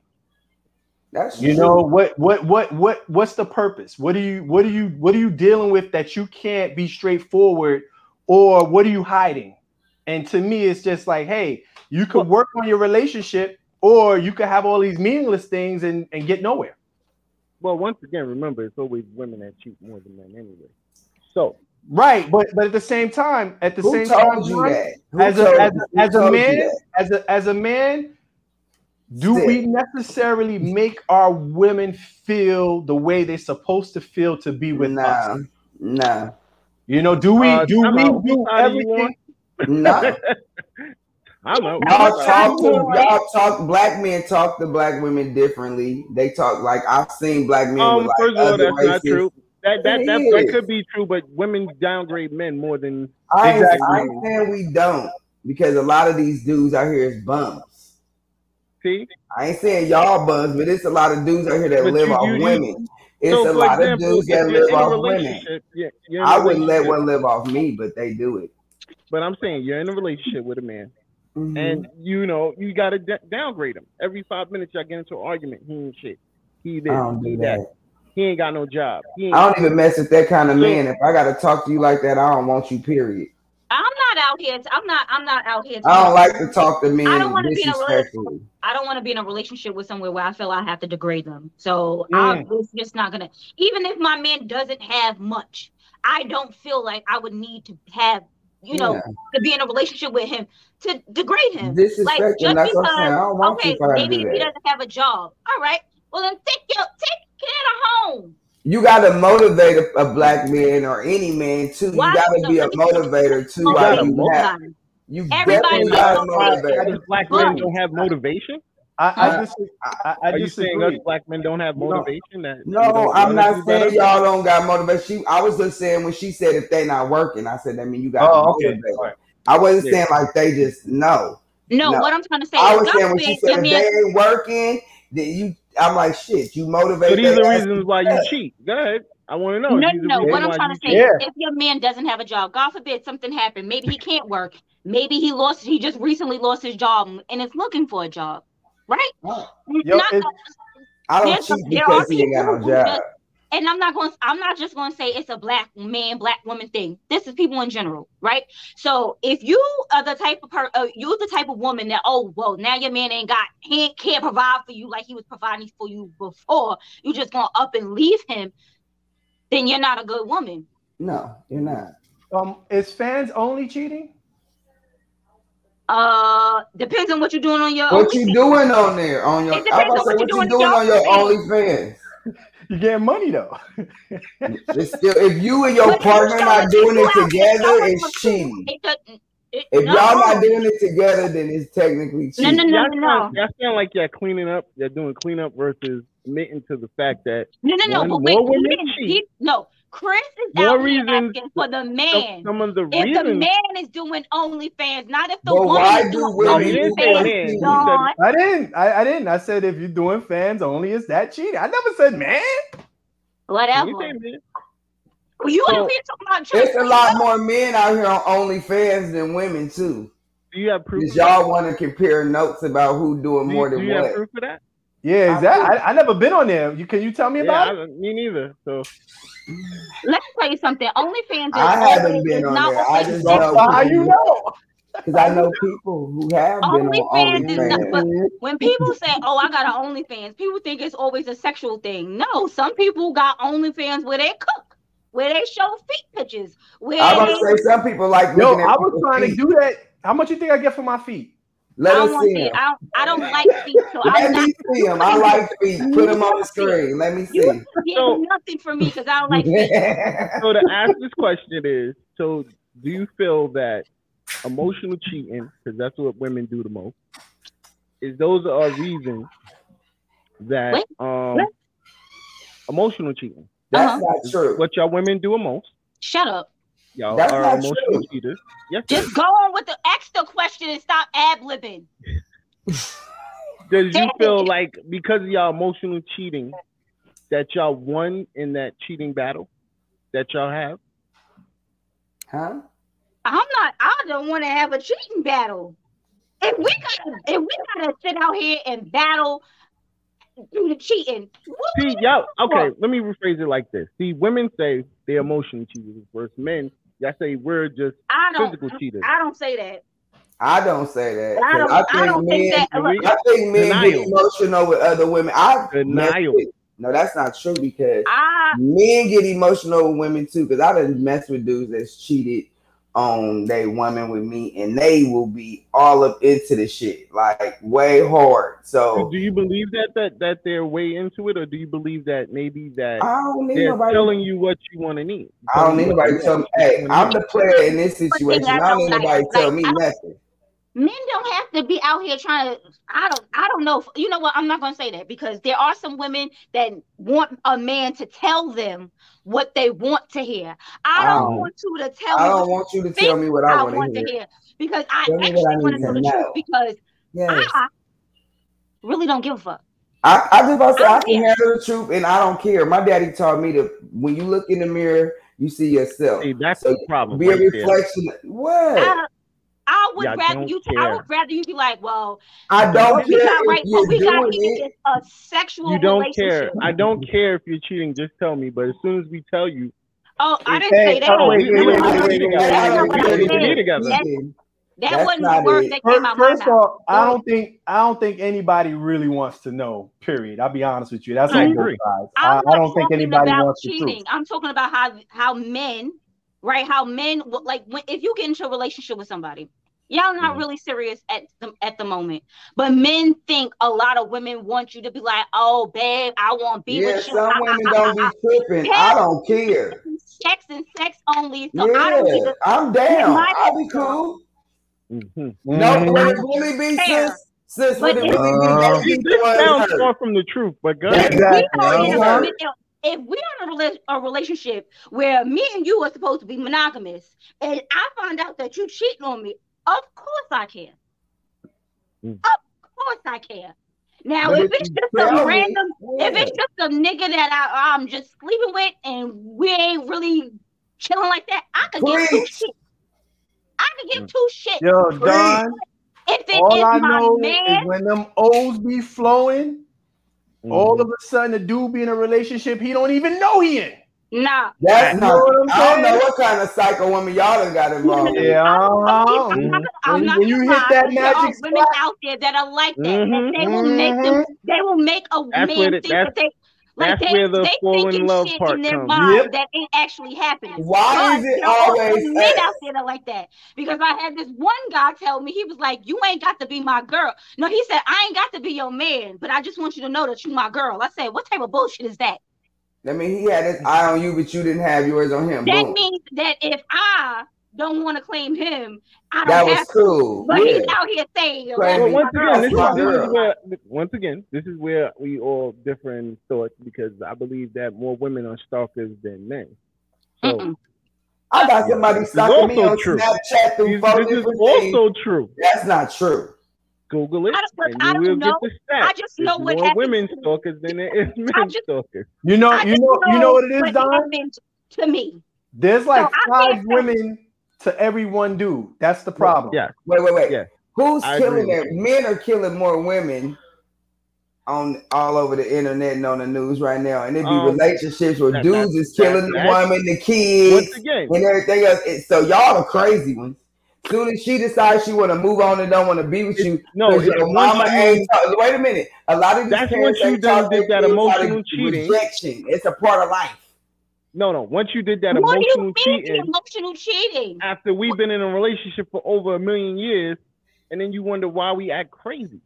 That's You true. know what? What? What? What? What's the purpose? What are you? What are you? What are you dealing with that you can't be straightforward, or what are you hiding? And to me, it's just like, hey, you could work on your relationship, or you could have all these meaningless things and and get nowhere. Well, once again, remember it's always women that cheat more than men anyway. So Right, but but at the same time, at the Who same told time, you that? As a told as a, who as a man, as a as a man, do Sick. we necessarily make our women feel the way they're supposed to feel to be with us? Nah, nah, You know, do we Uh, do we do Whose side everything? nah. [LAUGHS] I'm out. Y'all talk to y'all talk. Black men talk to black women differently. They talk like I've seen black men. Um, with, like, first of all, other that's not races. true. That that It that, that is. could be true, but women downgrade men more than I ain't, Exactly. I ain't saying we don't because a lot of these dudes out here is bums. see. I ain't saying y'all bums, but it's a lot of dudes out here that But live you- off you- you- women. It's so, a lot example, of dudes that live off women. relationship, yeah, you're in a I wouldn't let one live off me, but they do it. But I'm saying you're in a relationship with a man, Mhm. and you know you got to d- downgrade him every five minutes. Y'all get into an argument. He ain't shit. He I don't do that. that. He ain't got no job. He ain't I don't even mess with that kind of man. If I gotta talk to you like that, I don't want you. Period. I'm not out here. I'm not. I'm not out here. I don't like to talk to men I don't wanna be in a disrespectfully. I don't want to be in a relationship with somewhere where I feel I have to degrade them. So Mm. I'm it's just not gonna. Even if my man doesn't have much, I don't feel like I would need to have, you know, Yeah. to be in a relationship with him to degrade him. Disrespect Like just because, what I'm saying. I don't want okay, you gotta maybe do if he doesn't have a job, all right. Well then take your take care of home. You gotta motivate a, a black man or any man too. You gotta be a motivator too. gotta you have, you Everybody definitely gotta motivate. Because black But- men don't have motivation. I, I, Uh, dis- I, I Are you saying us black men don't have No. motivation? That No, I'm not do better? saying y'all don't got motivation. She, I was just saying when she said if they not working, I said that mean you got Oh, okay. motivation. All right. I wasn't Yeah. saying like they just know. No, No. what I'm trying to say I was saying when she said if they ain't working, then you. I'm like shit. You motivate. So these are ass reasons why you cheat. Go ahead. I want to know. No, no. What I'm trying to say. Yeah. is, if your man doesn't have a job, God forbid something happened, maybe he can't work, maybe he lost, he just recently lost his job and is looking for a job, right? Oh, Yo, Not- it- I don't There's cheat because he ain't got people no job. just- and I'm not going. I'm not just going to say it's a black man, black woman thing. This is people in general, right? So if you are the type of per, uh, you're the type of woman that oh well now your man ain't got he can't provide for you like he was providing for you before. You just gonna up and leave him, then you're not a good woman. No, you're not. um, is fans only cheating? Uh, depends on what you're doing on your. What you doing on there? On your, It I depends was on about to say what what you're doing doing on your in OnlyFans. [LAUGHS] You getting money though. It's still if you and your But partner show not doing it together, it's cheating. It doesn't. It, If no. y'all not doing it together, then it's technically No, cheating. no, no, y'all, no, no. sound, y'all sound like you're cleaning up. You're doing cleanup versus admitting to the fact that No, no, no. One, but wait, more he women didn't- cheat. no, Chris is More out here asking for the man. some of the If the man is doing OnlyFans, not if the But woman why is doing women No, you didn't say OnlyFans. man. You I didn't. I, I didn't. I said if you're doing fans only, is that cheating? I never said man. Whatever. You say, man. You So- over here talking about There's a lot more men out here on OnlyFans than women too. Do you have proof? Because y'all want to compare notes about who doing Do more you, than do you have proof of that? Yeah, exactly. I, I never been on there. You can you tell me Yeah, about it? Me neither. So Let me tell you something. OnlyFans is I haven't always- been is on not there. I always just So, know how you know? Because I know people who have been on OnlyFans is not- but when people say, "Oh, I got an OnlyFans," people think it's always a sexual thing. No, some people got OnlyFans where they cook, where they show feet pictures, where I was they about to say some people like Yo, I was people's trying to do that. How much you think I get for my feet? Let I us don't want see to. them. I don't, I don't like feet, so Let I'm not me see them. I like feet. Put them on the screen. Let me see. getting So- nothing for me because I don't like feet. so to ask this question is: So do you feel that emotional cheating, because that's what women do the most, is those are reasons that What? um What? emotional cheating, That's Uh-huh. not true. what y'all women do the most, Shut up. Y'all That's are not emotional true. cheaters. Yes, Just go on with the extra question and stop ad libbing. [LAUGHS] Does you feel like because of y'all emotional cheating that y'all won in that cheating battle that y'all have? Huh? I'm not. I don't want to have a cheating battle. If we gotta, if we gotta sit out here and battle through the cheating, See, y'all, okay, let me rephrase it like this. See, women say they're emotional cheaters versus men, y'all say we're just I don't. physical cheaters. I don't say that. I don't say that. I 'cause don't. I I, think don't men, think that. Look, I think men Denial. get emotional with other women. I Denial. No, that's not true because I men get emotional with women too. Because I done messed with dudes that's cheated on they woman with me, and they will be all up into the shit like way hard. So Do you believe that that that they're way into it, or do you believe that maybe that I don't need they're nobody. telling you what you want to need? I don't need nobody tell me. Hey, I'm the player in this situation. I I don't need nobody to tell me nothing. Men don't have to be out here trying to. I don't. I don't know. You know what? I'm not gonna say that because there are some women that want a man to tell them what they want to hear. I I don't don't- want you to tell I me don't what want you to tell me what I I want want to to hear. hear because I Tell me actually want to need know the truth because Yes. I really don't give a fuck. I, I just about to say I I can handle the truth and I don't care. My daddy taught me to when you look in the mirror, you see yourself. See, that's So the problem. Be a right there. reflection. What? I, I would Y'all rather don't you. I would rather you be like, well, I don't we care got right. What we got doing here a sexual You don't relationship. care. I don't care if you're cheating. Just tell me. But as soon as we tell you, Oh, I didn't Hey, say that. oh, wait, we- wait, we wait, don't wait, be wait, wait, wait, not what I wait, wait, wait. That- That That's wasn't not the words it. that came out First, my first mouth. off, I don't think I don't think anybody really wants to know. Period. I'll be honest with you. That's I on both sides. I'm I, I don't think anybody about wants the cheating. truth. I'm talking about how how men, right? How men like when if you get into a relationship with somebody, y'all not Yeah. really serious at the at the moment, but men think a lot of women want you to be like, oh, babe, I want to be Yeah, with you. some Ah, women ah, don't ah, be tripping. I don't care. Sex and sex only. So I don't Yeah, even I'm down. My- I'll be cool. mhm. No, Mhm. would it really be Fair. sis? Sis, what But it if- really be? Uh, That be This sounds far from the truth, but go That- ahead. we Exactly. are in a, Uh-huh. rela- if we are in a, rela- a relationship where me and you are supposed to be monogamous, and I find out that you cheating on me, of course I care. Mm. Of course I care. Now, But if it's just some me, random, if it's just a nigga that I, I'm just sleeping with, and we ain't really chilling like that, I could get two shit. I could Mm. get two shit. Yo, Preach. Don, If it all is I my know man, is when them O's be flowing, Mm-hmm. all of a sudden the dude be in a relationship he don't even know he in. nah. That's You not. know what I'm I don't know what kind of psycho woman y'all done got involved. [LAUGHS] with. Yeah, I'm uh-huh. not I'm When- not you gonna hit that There are magic women out there that are like that. Mhm. and they will make them. They will make a That's man think that they like that's they, where the they fall in thinking love shit part in their comes. mind Yep. that ain't actually happening. Why But is it there are always men out there that like that? Because I had this one guy tell me he was like, "You ain't got to be my girl." No, he said, "I ain't got to be your man, but I just want you to know that you my girl." I said, "What type of bullshit is that?" I mean, he had his eye on you, but you didn't have yours on him. That Boom. means that if I don't want to claim him, I don't That was have to. cool. But Yeah. he's out here saying, "Yo, Well, once again, this is, this is where once again this is where we all differ in thoughts because I believe that more women are stalkers than men. So Mm-mm. I got somebody stalking me also on true. Snapchat through this, is different things. also true. That's not true. Google it, I don't, and I don't know. get the stats. I just know There's what more happens women stalkers than there is men just- stalkers. You know, you just know, you know what it is, Don? to me. There's like So five can't women to every one dude. That's the problem. Yeah, Wait, wait, wait. Yeah. Who's I killing agree it? Men are killing more women on all over the internet and on the news right now. And it be Um, relationships where that- dudes that- is killing that- the that- woman, the kids, once and everything else. It- so y'all are crazy ones. Soon as she decides she want to move on and don't want to be with you, no, your mama you- ain't. Talk, wait a minute. A lot of these That's parents once you ain't done taught did that kids how to emotional cheating. Rejection. It's a part of life. No, no. Once you did that what do you emotional mean cheating, emotional cheating? after we've been in a relationship for over a million years, and then you wonder why we act crazy.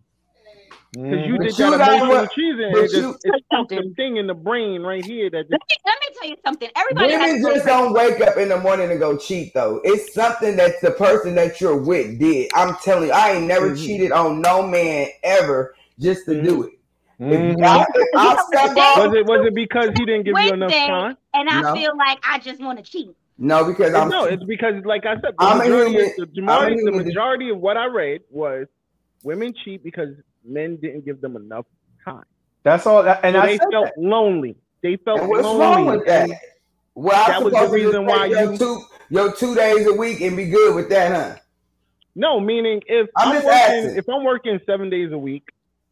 Because you Mhm. But did you that don't emotional want- cheating. but It just you- it Something. the thing in the brain right here that Let just me, let me tell you something. Everybody has Women just don't wake up in the morning and go cheat though. It's something that the person that you're with did. I'm telling you, I ain't never Mhm. cheated on no man ever just to do it. If Mhm. I, if I You step was it was it because he didn't give you enough time? and I No. feel like I just want to cheat. no, because I'm no, it's because like I said, the I'm majority, human- of, the, I'm majority, the majority of what I read was women cheat because men didn't give them enough time. That's all. that, And So I they felt that. lonely. They felt and what's lonely. wrong with that? And Well, I'm That was the reason why your you- two your two days a week and be good with that, huh? No, meaning if I'm I'm, just working, asking. if I'm working seven days a week,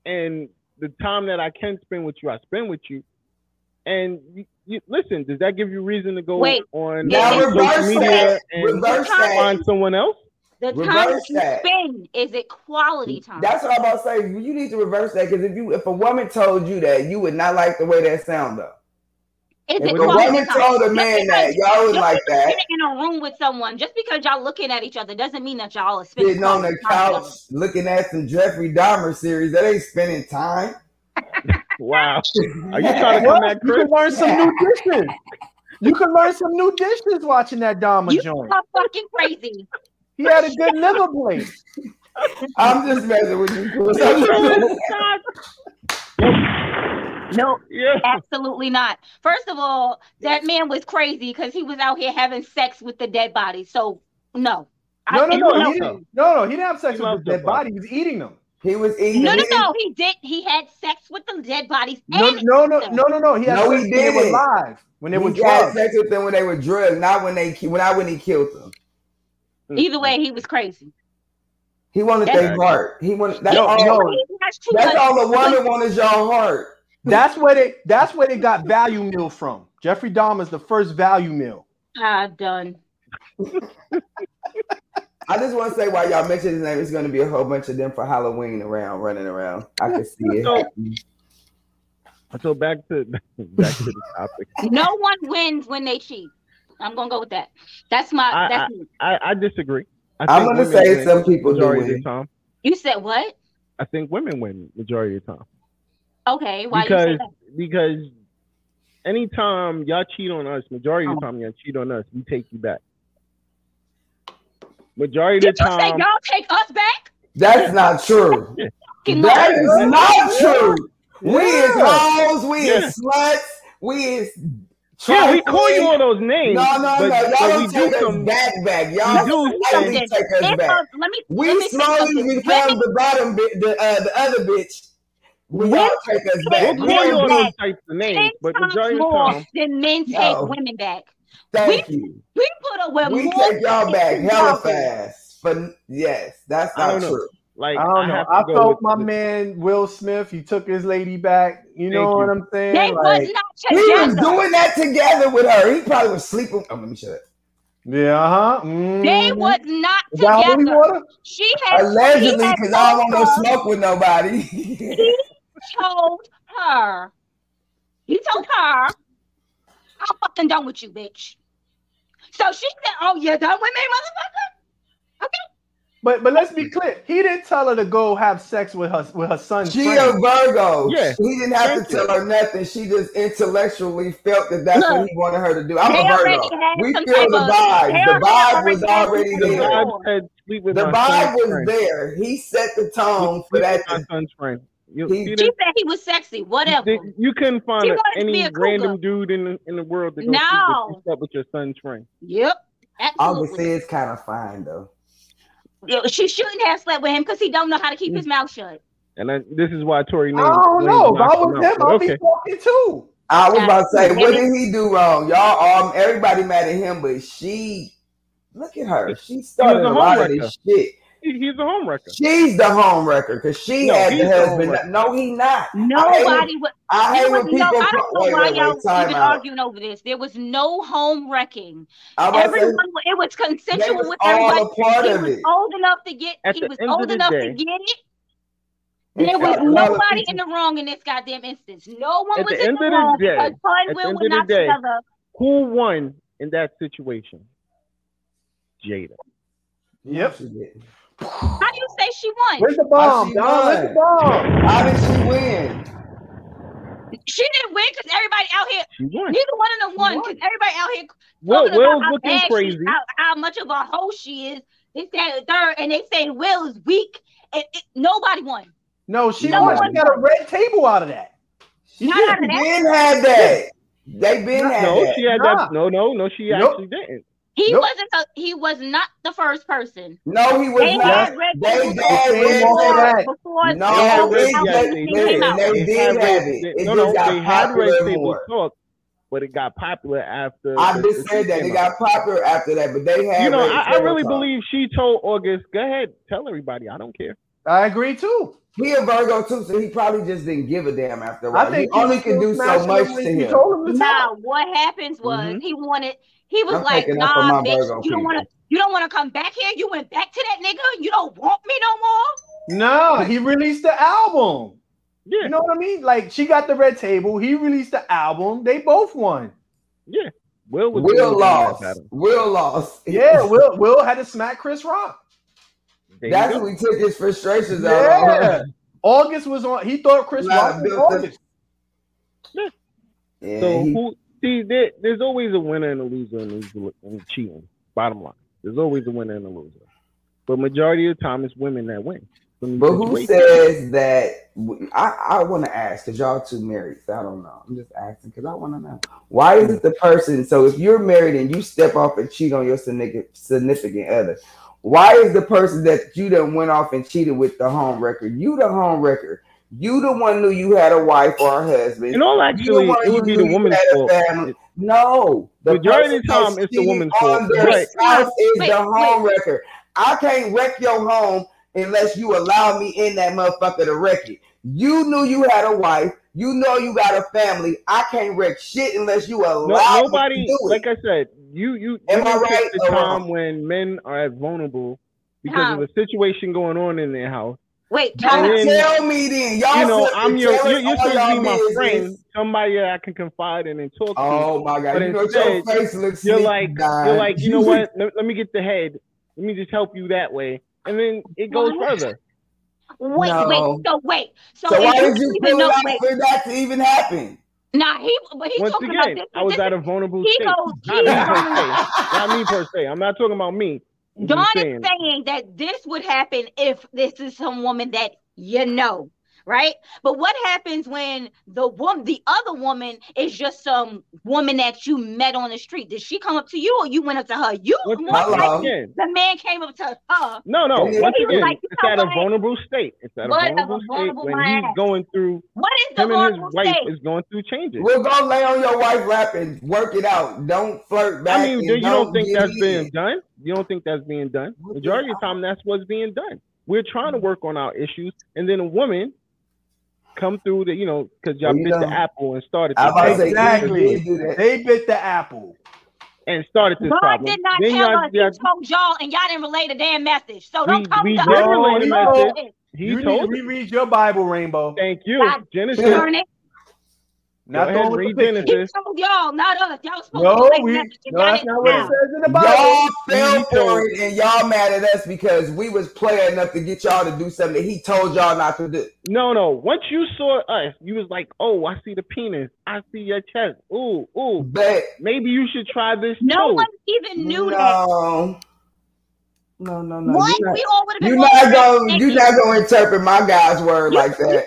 and the time that I can spend with you, I spend with you. And you, you, listen, does that give you reason to go Wait. on Yeah, Now social media and Reverse find someone else? The time Reverse that you that. spend is it quality time? That's what I'm about to say. You need to reverse that because if you if a woman told you that, you would not like the way that sound though. Is If it a woman time? told a man that, y'all would like that. you're in a room with someone, just because y'all looking at each other doesn't mean that y'all are spending sitting on the quality time couch looking at some Jeffrey Dahmer series. That ain't spending time. Wow. [LAUGHS] Are you trying to come What? at You can learn some new [LAUGHS] dishes. You can learn some new dishes watching that Dahmer You joint. are fucking crazy. He had a good liver blade. I'm just messing with you. [LAUGHS] Chris. Stop. No, Yeah. absolutely not. First of all, that man was crazy because he was out here having sex with the dead body. So no. No, I- no, no, no, he didn't, no, no. He didn't have sex He with the dead the body. He was eating them. He was eating. no, no, no. He did. He had sex with the dead bodies. No, no, no, no, no, no. He had No, sex he when they were didn't. live, when they were he had drugged. sex with them when they were drugged, not when they when I when he killed them. Mm. Either way, he was crazy. He wanted their heart. He wanted that's No, all. no. He has too That's all the woman want is your heart. That's where they. That's where they got value meal from. Jeffrey Dahmer's the first value meal. Ah, done. I just want to say while y'all mentioned his name, it's going to be a whole bunch of them for Halloween around, running around. I can see it. So- happening. So back to back to the topic. No one wins when they cheat. I'm gonna go with that. That's my. I- that's me. I, I disagree. I I'm gonna say some people do majority of win. time. You said what? I think women win majority of the time. Okay, why you say because that? because anytime y'all cheat on us, majority of the Oh. time y'all cheat on us, we take you back. Majority of the you say time, y'all take us back? That's not true. [LAUGHS] fucking That life. is not true. We is hoes, we Yeah. is sluts, we is. Yeah, we call you all those names. No, no, but, no. Y'all don't do take us come. back, back. Y'all We do slowly take us back. a- let me let We me slowly become the bottom bit, the uh, the other bitch. We Women all take us We'll back. take call men you all types of names, ten but times majority of the more time, than men take No. women back. Thank you. We put up with We more take y'all back than hella y'all fast. But yes, that's not don't know. true. like I don't know. have to I go felt my the- man Will Smith. He took his lady back. You know Thank what. I'm saying? They was Like, not He was doing that together with her. He probably was sleeping. Oh, let me shut up. yeah, uh huh. They was not Is that holy together. water? She had Allegedly, because I don't want no smoke with nobody. [LAUGHS] He told her. He told her, "I'm fucking done with you, bitch." So she said, "Oh, you're done with me, motherfucker." Okay. But but let's be clear. He didn't tell her to go have sex with her with her son. she friend. a Virgo. Yeah. He didn't have Thank to tell her nothing. She just intellectually felt that that's what he wanted her to do. I'm a Virgo. We some feel the of- vibe. The vibe was already had already some The there. vibe Sure. said The my vibe was friend. there. He set the tone for Sleep that. With my. You, He- see She this? said he was sexy. Whatever. You, you couldn't find a, wanted to be any a cougar. random dude in the, in the world to go sleep No. with, with your son's friend. Yep. Uncle Absolutely. says kind of fine though. Yeah, She shouldn't have slept with him because he don't know how to keep his mouth shut. And I, this is why Tory I named. don't know. If I was him him, out. I'll be talking too. I was about to say, what Absolutely. did he do wrong? Y'all, um, everybody mad at him, but she, look at her. She started a a lot of this shit. He, he's a homewrecker. She's the home wrecker because she No, had the the husband. homewrecker. No, he not. Nobody would. I There hate was when people. no, I call- don't know wait, why wait, y'all even out. arguing over this. There was no home wrecking. I was say, Everyone, it was consensual was with all everybody. a part He of was it. old enough to get. At he was old enough day- to get it. There was a lot of nobody in the wrong in this goddamn instance. No one At was the in the the wrong day- because Todd at Will were not day- together. Who won in that situation? Jada. Yep. She didn't. How you say she won? Where's the bomb, she Don? Where's the won? bomb? How did she win? She didn't win because everybody out here. She won. Neither one of them won won. because everybody out here Will, talking Will's about how looking bad she- crazy. how, how much of a hoe she is. They said and third, and they say Will is weak, and it, nobody won. No, she No won. one- She got a red table out of that. Not out They of that. been had that. They been had No, that. she had Nah. that. No, no, no, she Nope. actually didn't. He Nope. wasn't. A, he was not the first person. No, he was They not. had red They tables had They red won't say tables. that. before No, They had before red- they- how yes, this they thing listen, came out. they They did had have red- it. they- It no, just no, got they had red popular table more. talk, but it got popular after. I the- just the said that came they out. got popular after that, but they had. You know, red I, I table really talk. believe she told August, "Go ahead, tell everybody. I don't care." I agree too. he a Virgo too, so he probably just didn't give a damn after a I while. think he only was could still do so smashing much him to when she him. told him to Now, talk. what happens was Mhm. he wanted. He was I'm like, taking up for "Nah, bitch, you don't want to. You don't want to come back here. You went back to that nigga. You don't want me no more." No, he released the album. Yeah, You know what I mean? Like she got the red table. He released the album. They both won. yeah. Will was Will the one who lost. Will lost. [LAUGHS] Yeah, Will Will had to smack Chris Rock. There That's go. when he took his frustrations out on Yeah. August was on. He thought Chris Nah, Rock was built this- August. Yeah, So he- who? See, there, there's always a winner and a loser in, in cheating. Bottom line, there's always a winner and a loser. But majority of the time, it's women that win. But who says that? I, I want to ask because y'all two married. So I don't know. I'm just asking because I want to know why is it the person? So if you're married and you step off and cheat on your significant significant other, why is the person that you done went off and cheated with the home record? You the home record. You the one knew you had a wife or a husband. In all You the actually, one it would who be the knew you woman's had a fault. family. No, Majority of the person time, that's it's the woman's fault. on their Right. spouse is Wait, the home record. I can't wreck your home unless you allow me in that motherfucker to wreck it. You knew you had a wife. You know you got a family. I can't wreck shit unless you allow No, me nobody, to do it. like I said, you you Am women I right the time wrong? when men are as vulnerable because How? of the situation going on in their house. Wait, And time then- tell me then. Y'all you know, I'm your you're, you're supposed to be my business. friend, somebody that I can confide in and talk to. Oh my god! But you know what your instead, face looks. You're like Don. you're like you know what? Let, let me get the head. Let me just help you that way, and then it goes What? further. Wait, No. wait. So wait. So, So why did you even pull know, it out for that to even happen? nah, he, but he's Once talking about again, this. I was this at a vulnerable he state. goes, Not me per se. Not me per se. I'm not talking about me. Don is saying. saying that this would happen if this is some woman that you know, right? But what happens when the woman, the other woman, is just some woman that you met on the street? Did she come up to you, or you went up to her? You Once more Hello. likely again, the man came up to her. no, no. And then Once he again, like, it's at a vulnerable state. It's at a What? vulnerable A state when my he's going through. What is the Him and vulnerable his wife is going through changes. We'll go lay on your wife's lap and work it out. Don't flirt back. I mean, you don't think that's in. being done? You don't think that's being done? Majority of the time, that's what's being done. We're trying to work on our issues, and then a woman come through the, you know, because y'all Well, you bit the apple and started to this, say, Exactly. you. They bit the apple. and started this God problem. did not Then tell y'all, us. Y'all- told y'all, and y'all didn't relay the damn message. So don't We- come we to did us. relay the No, message. he you need to told. reread your Bible, Rainbow. Thank you, God Genesis. Darn it. Not Go the ahead, read the picture. He Genesis. told y'all, not us. Y'all supposed to No, relay the we, no, that's didn't what it now. says in the Bible. Y'all fell He for it and y'all mad at us because we was player enough to get y'all to do something that he told y'all not to do. No, no. Once you saw us, you was like, "Oh, I see the penis. I see your chest. Ooh, ooh. But Maybe you should try this No too." one even knew that. No, no, no, no. What? You're not, we all would have been. you're not gonna you're not gonna interpret my guy's word like that.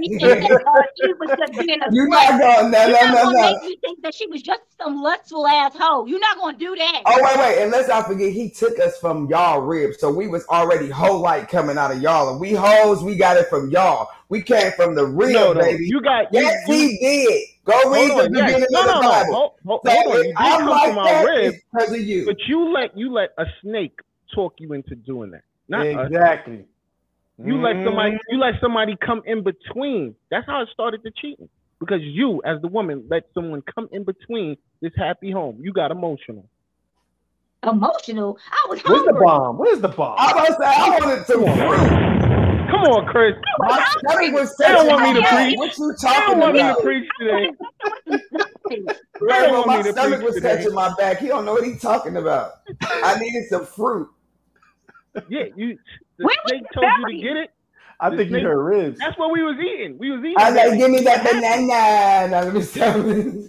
You think that uh, Eve was just being a [LAUGHS] You're not gonna no You're no not no gonna no. make me think that she was just some lustful asshole. You're not gonna do that. Oh wait, wait, and let's not forget he took us from y'all ribs, so we was already hoe like coming out of y'all, and we hoes we got it from y'all. We came from the rib, no, no. baby. You got. Yes, you, he did. Go read hold the on. Yes. beginning No, of the no, no. Bible. Hold, hold, So hold on. You did I'm come like from our that, rib, because of you. but you let you let a snake talk you into doing that. Not us. Exactly. You let somebody Mhm. you let somebody come in between. That's how it started the cheating. Because you, as the woman, let someone come in between this happy home. You got emotional. Emotional. I was Hungry. Where's the bomb? Where's the bomb? I was I wanted some fruit. Come on, Chris. My stomach was They don't want me to preach. What you I don't talking want me about? to preach today. Right, don't want my me to stomach preach was today. touching my back. He don't know what he's talking about. I needed some fruit. Yeah, you. The Where was snake the told you to get it. I the think you snake- heard ribs. That's what we was eating. We was eating. I was like, give me that banana. Now, let me tell you.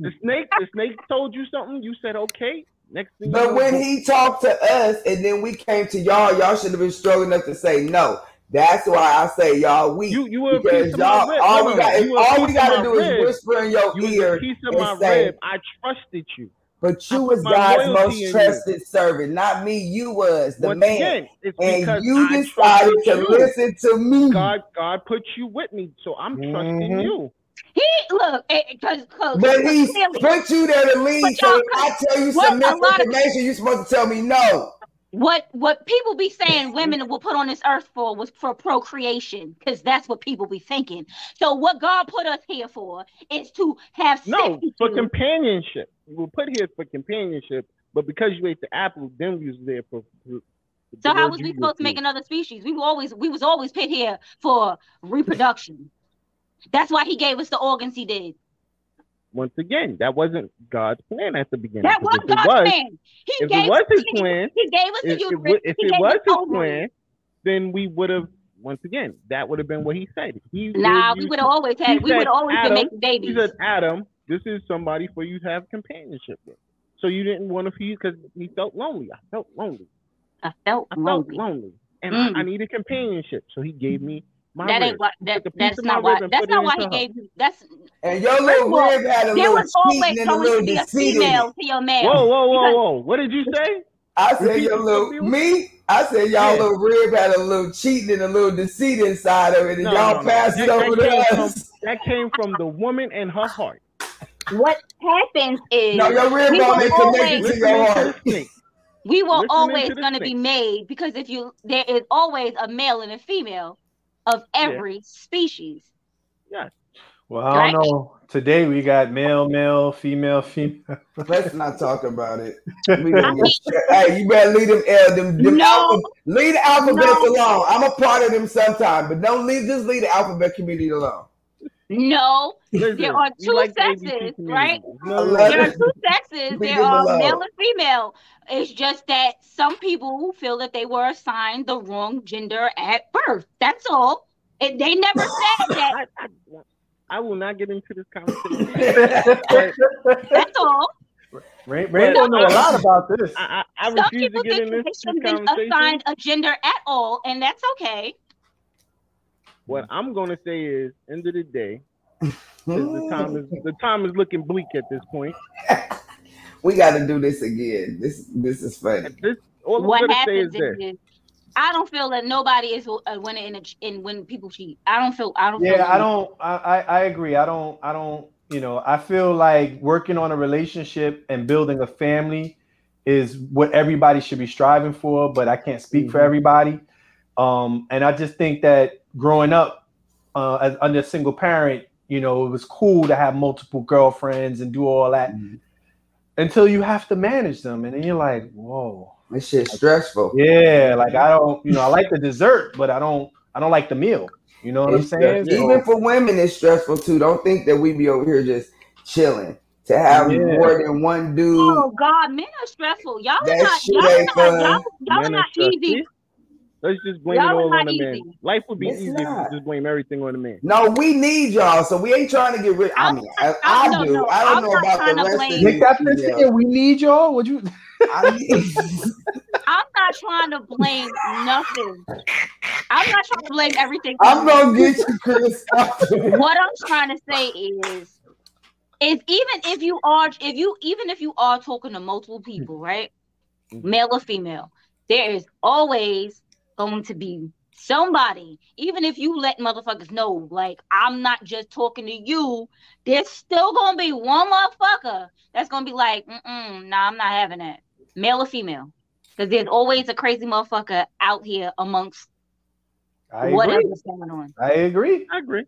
The snake. The snake told you something. You said okay. Next thing you But know, when he talked to us and then we came to y'all, y'all should have been strong enough to say no. That's why I say y'all weak. you you were a because piece of y'all, my rib. all we got, you were a all we got to my do is whisper in your You was ear. a piece of and my say- rib. I trusted you. But you was God's most in you. trusted servant, not me. You was the Once man, again, it's and you I decided to you. listen to me. God, God put you with me, so I'm trusting Mhm. you. He look because But he put you there to lead. So I tell you what some a of- misinformation, you're supposed to tell me no. What what people be saying [LAUGHS] women will put on this earth for was for procreation because that's what people be thinking. So what God put us here for is to have No, for you. companionship. We were put here for companionship, but because you ate the apple, then we was there for. for So how was we supposed to make another species? We were always we was always put here for reproduction. [LAUGHS] That's why he gave us the organs he did. Once again, that wasn't God's plan at the beginning. That was if God's was, plan. He if gave it was his plan, He gave us the if, if, uterus. if he it was his plan, then we would have. Once again, that would have been what he said. He Nah, we would have always had. We would always Adam, been making He said, Adam, this is somebody for you to have companionship with. So you didn't want to feed because he felt lonely. I felt lonely. I felt I felt lonely. lonely, and Mm. I, I needed companionship. So he gave me my That rib. ain't what That, Took a piece that's not why. That's not why he gave you. That's And your First little of all, rib had a there little was always cheating and a going little to be a deceit in female to your male. Whoa, whoa, whoa, whoa! What did you say? I said Repeat your yourself, little me. I said y'all Yeah. little rib had a little cheating and a little deceit inside of it, and No, y'all no, no. passed it That- over that to came us. That came from the woman and her heart. What happens is No, your rib we bone will always- connected to your heart. the we were Listening always to going to be made because if you there is always a male and a female of every species. Yeah. Well, I don't know. Today we got male, male, female, female. [LAUGHS] Let's not talk about it. [LAUGHS] We gonna I mean- hey, you better leave them, uh, them, them No. alpha- leave the alphabet No. alone. I'm a part of them sometime, but don't leave just leave the alphabet community alone. No, Listen, there are two like sexes, right? No, I no, love There are two sexes. Leave There them are alone. male and female. It's just that some people feel that they were assigned the wrong gender at birth. That's all. And they never [LAUGHS] said that. I, I, I will not get into this conversation. [LAUGHS] That's all. Rain, Rain don't know a lot about this. I, I, I refuse to get think in this, they this shouldn't have been conversation. assigned a gender at all, and that's okay. What I'm gonna say is, end of the day, [LAUGHS] the time is the time is looking bleak at this point. We got to do this again. This this is funny. This, all I'm what gonna say is happens this. is, I don't feel that nobody is a winner in, a, in when people cheat. I don't feel. I don't. feel Yeah, I don't. I, I I agree. I don't. I don't. You know, I feel like working on a relationship and building a family is what everybody should be striving for. But I can't speak for Mhm. everybody. Um, and I just think that growing up uh, as under a single parent, you know, it was cool to have multiple girlfriends and do all that Mhm. Until you have to manage them, and then you're like, whoa. This shit's stressful. Yeah, like I don't, you know, I like the dessert, but I don't, I don't like the meal. You know what I'm saying? stressful. Even for women, it's stressful too. Don't think that we be over here just chilling. To have Yeah. more than one dude, Oh God, men are stressful. Y'all are not. shit Y'all, are not. Y'all, y'all are not easy. See? Let's just blame Y'all it all on the man. easy. Life would be It's easy if not. you just blame everything on the man. no, we need y'all. So we ain't trying to get rid. I mean, I, I I'm- do. no, I don't I'm know not about the rest blame- of Nick these got this We need y'all. Would you? I need- [LAUGHS] I'm not trying to blame nothing. I'm not trying to blame everything. I'm gonna get you, Chris. [LAUGHS] What I'm trying to say is, is even if you are, if you even if you are talking to multiple people, right, mm-hmm. male or female, there is always going to be somebody. Even if you let motherfuckers know, like I'm not just talking to you, there's still gonna be one motherfucker that's gonna be like, mm nah, I'm not having that, male or female, because there's always a crazy motherfucker out here amongst I agree. whatever's going on. I agree. I agree.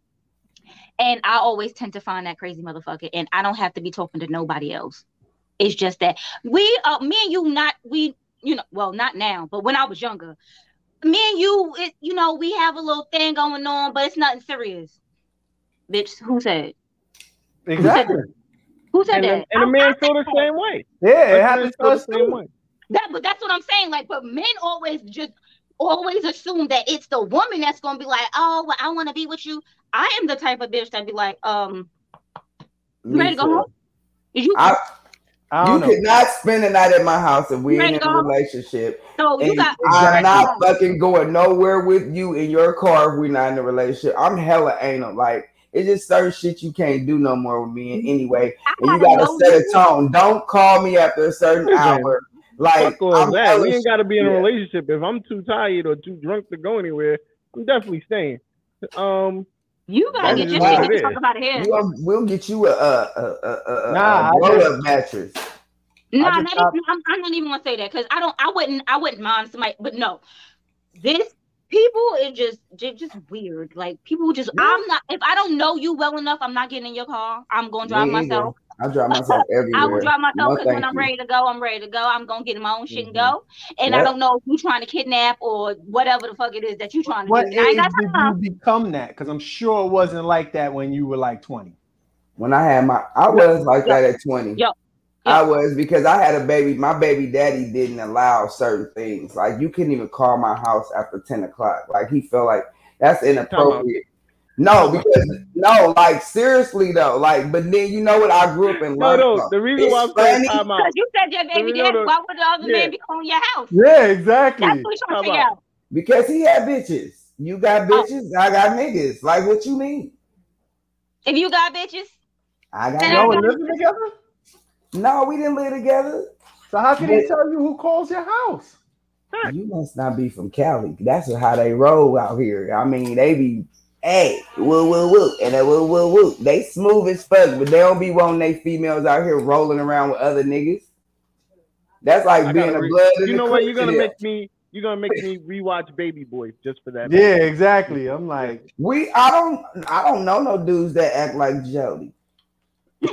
And I always tend to find that crazy motherfucker, and I don't have to be talking to nobody else. It's just that we, uh, me and you, not we, you know, well, not now, but when I was younger, me and you, it, you know, we have a little thing going on, but it's nothing serious. Bitch, who said? Exactly. [LAUGHS] Who said And, that? the- and a I'm- man feel the same way. Yeah, it A happens to us the same way. That, but that's what I'm saying. Like, but men always just always assume that it's the woman that's gonna be like, oh, well, I want to be with you. I am the type of bitch that be like, um, you ready to go home? Is you I, I you don't know. could not spend the night at my house if we You ain't in to a go? relationship. so you And got I'm not fucking going nowhere with you in your car if we're not in a relationship. I'm hella anal. Like it's just certain shit you can't do no more with me in anyway. I And you gotta gotta set a tone. Don't call me after a certain Listen, hour. Like Fuck all I'm that. We ain't got to be in a yeah. relationship. If I'm too tired or too drunk to go anywhere, I'm definitely staying. Um, You gotta That's get your just shit what the it fuck is. up out of here. We'll, we'll get you a, a, a, a, a, Nah, a I blow up mattress. No, I not just even, I'm, I'm not even gonna say that because I don't. I wouldn't. I wouldn't mind somebody, but no, this people is just just, just weird. Like people just. I'm not. If I don't know you well enough, I'm not getting in your car. I'm gonna drive Me either. myself. I drive myself everywhere. [LAUGHS] I will drive myself No, because when I'm you. ready to go, I'm ready to go. I'm gonna get in my own shit and Mhm. go. And I don't know if you trying to kidnap or whatever the fuck it is that you trying to What do. Age did you become that? Because I'm sure it wasn't like that when you were like 20. When I had my, I was like that at 20. Yo. I was because I had a baby. My baby daddy didn't allow certain things. Like you couldn't even call my house after 10 o'clock. Like he felt like that's inappropriate. No, because no, like seriously though. Like, but then you know what? I grew up in no, London. no. The reason It's why I'm saying funny. time out. Because you said your baby you know daddy. Why would the other yeah. man be calling your house? Yeah, exactly. That's what he's trying to figure out. Because he had bitches. You Oh. got bitches, I got niggas. Like what you mean? If you got bitches, I got And Y'all I were got- living together? no, we didn't live together. So how can he tell you who calls your house? You must not be from Cali. That's how they roll out here. I mean, they be hey, woo woo woo, and then woo woo woo. They smooth as fuck, but they don't be wanting they females out here rolling around with other niggas. That's like I being a re- blood. in You the know what? You're gonna crib. make me. You're gonna make me rewatch Baby Boy just for that. Yeah, exactly. I'm like, We, I don't, I don't know no dudes that act like Jody. like,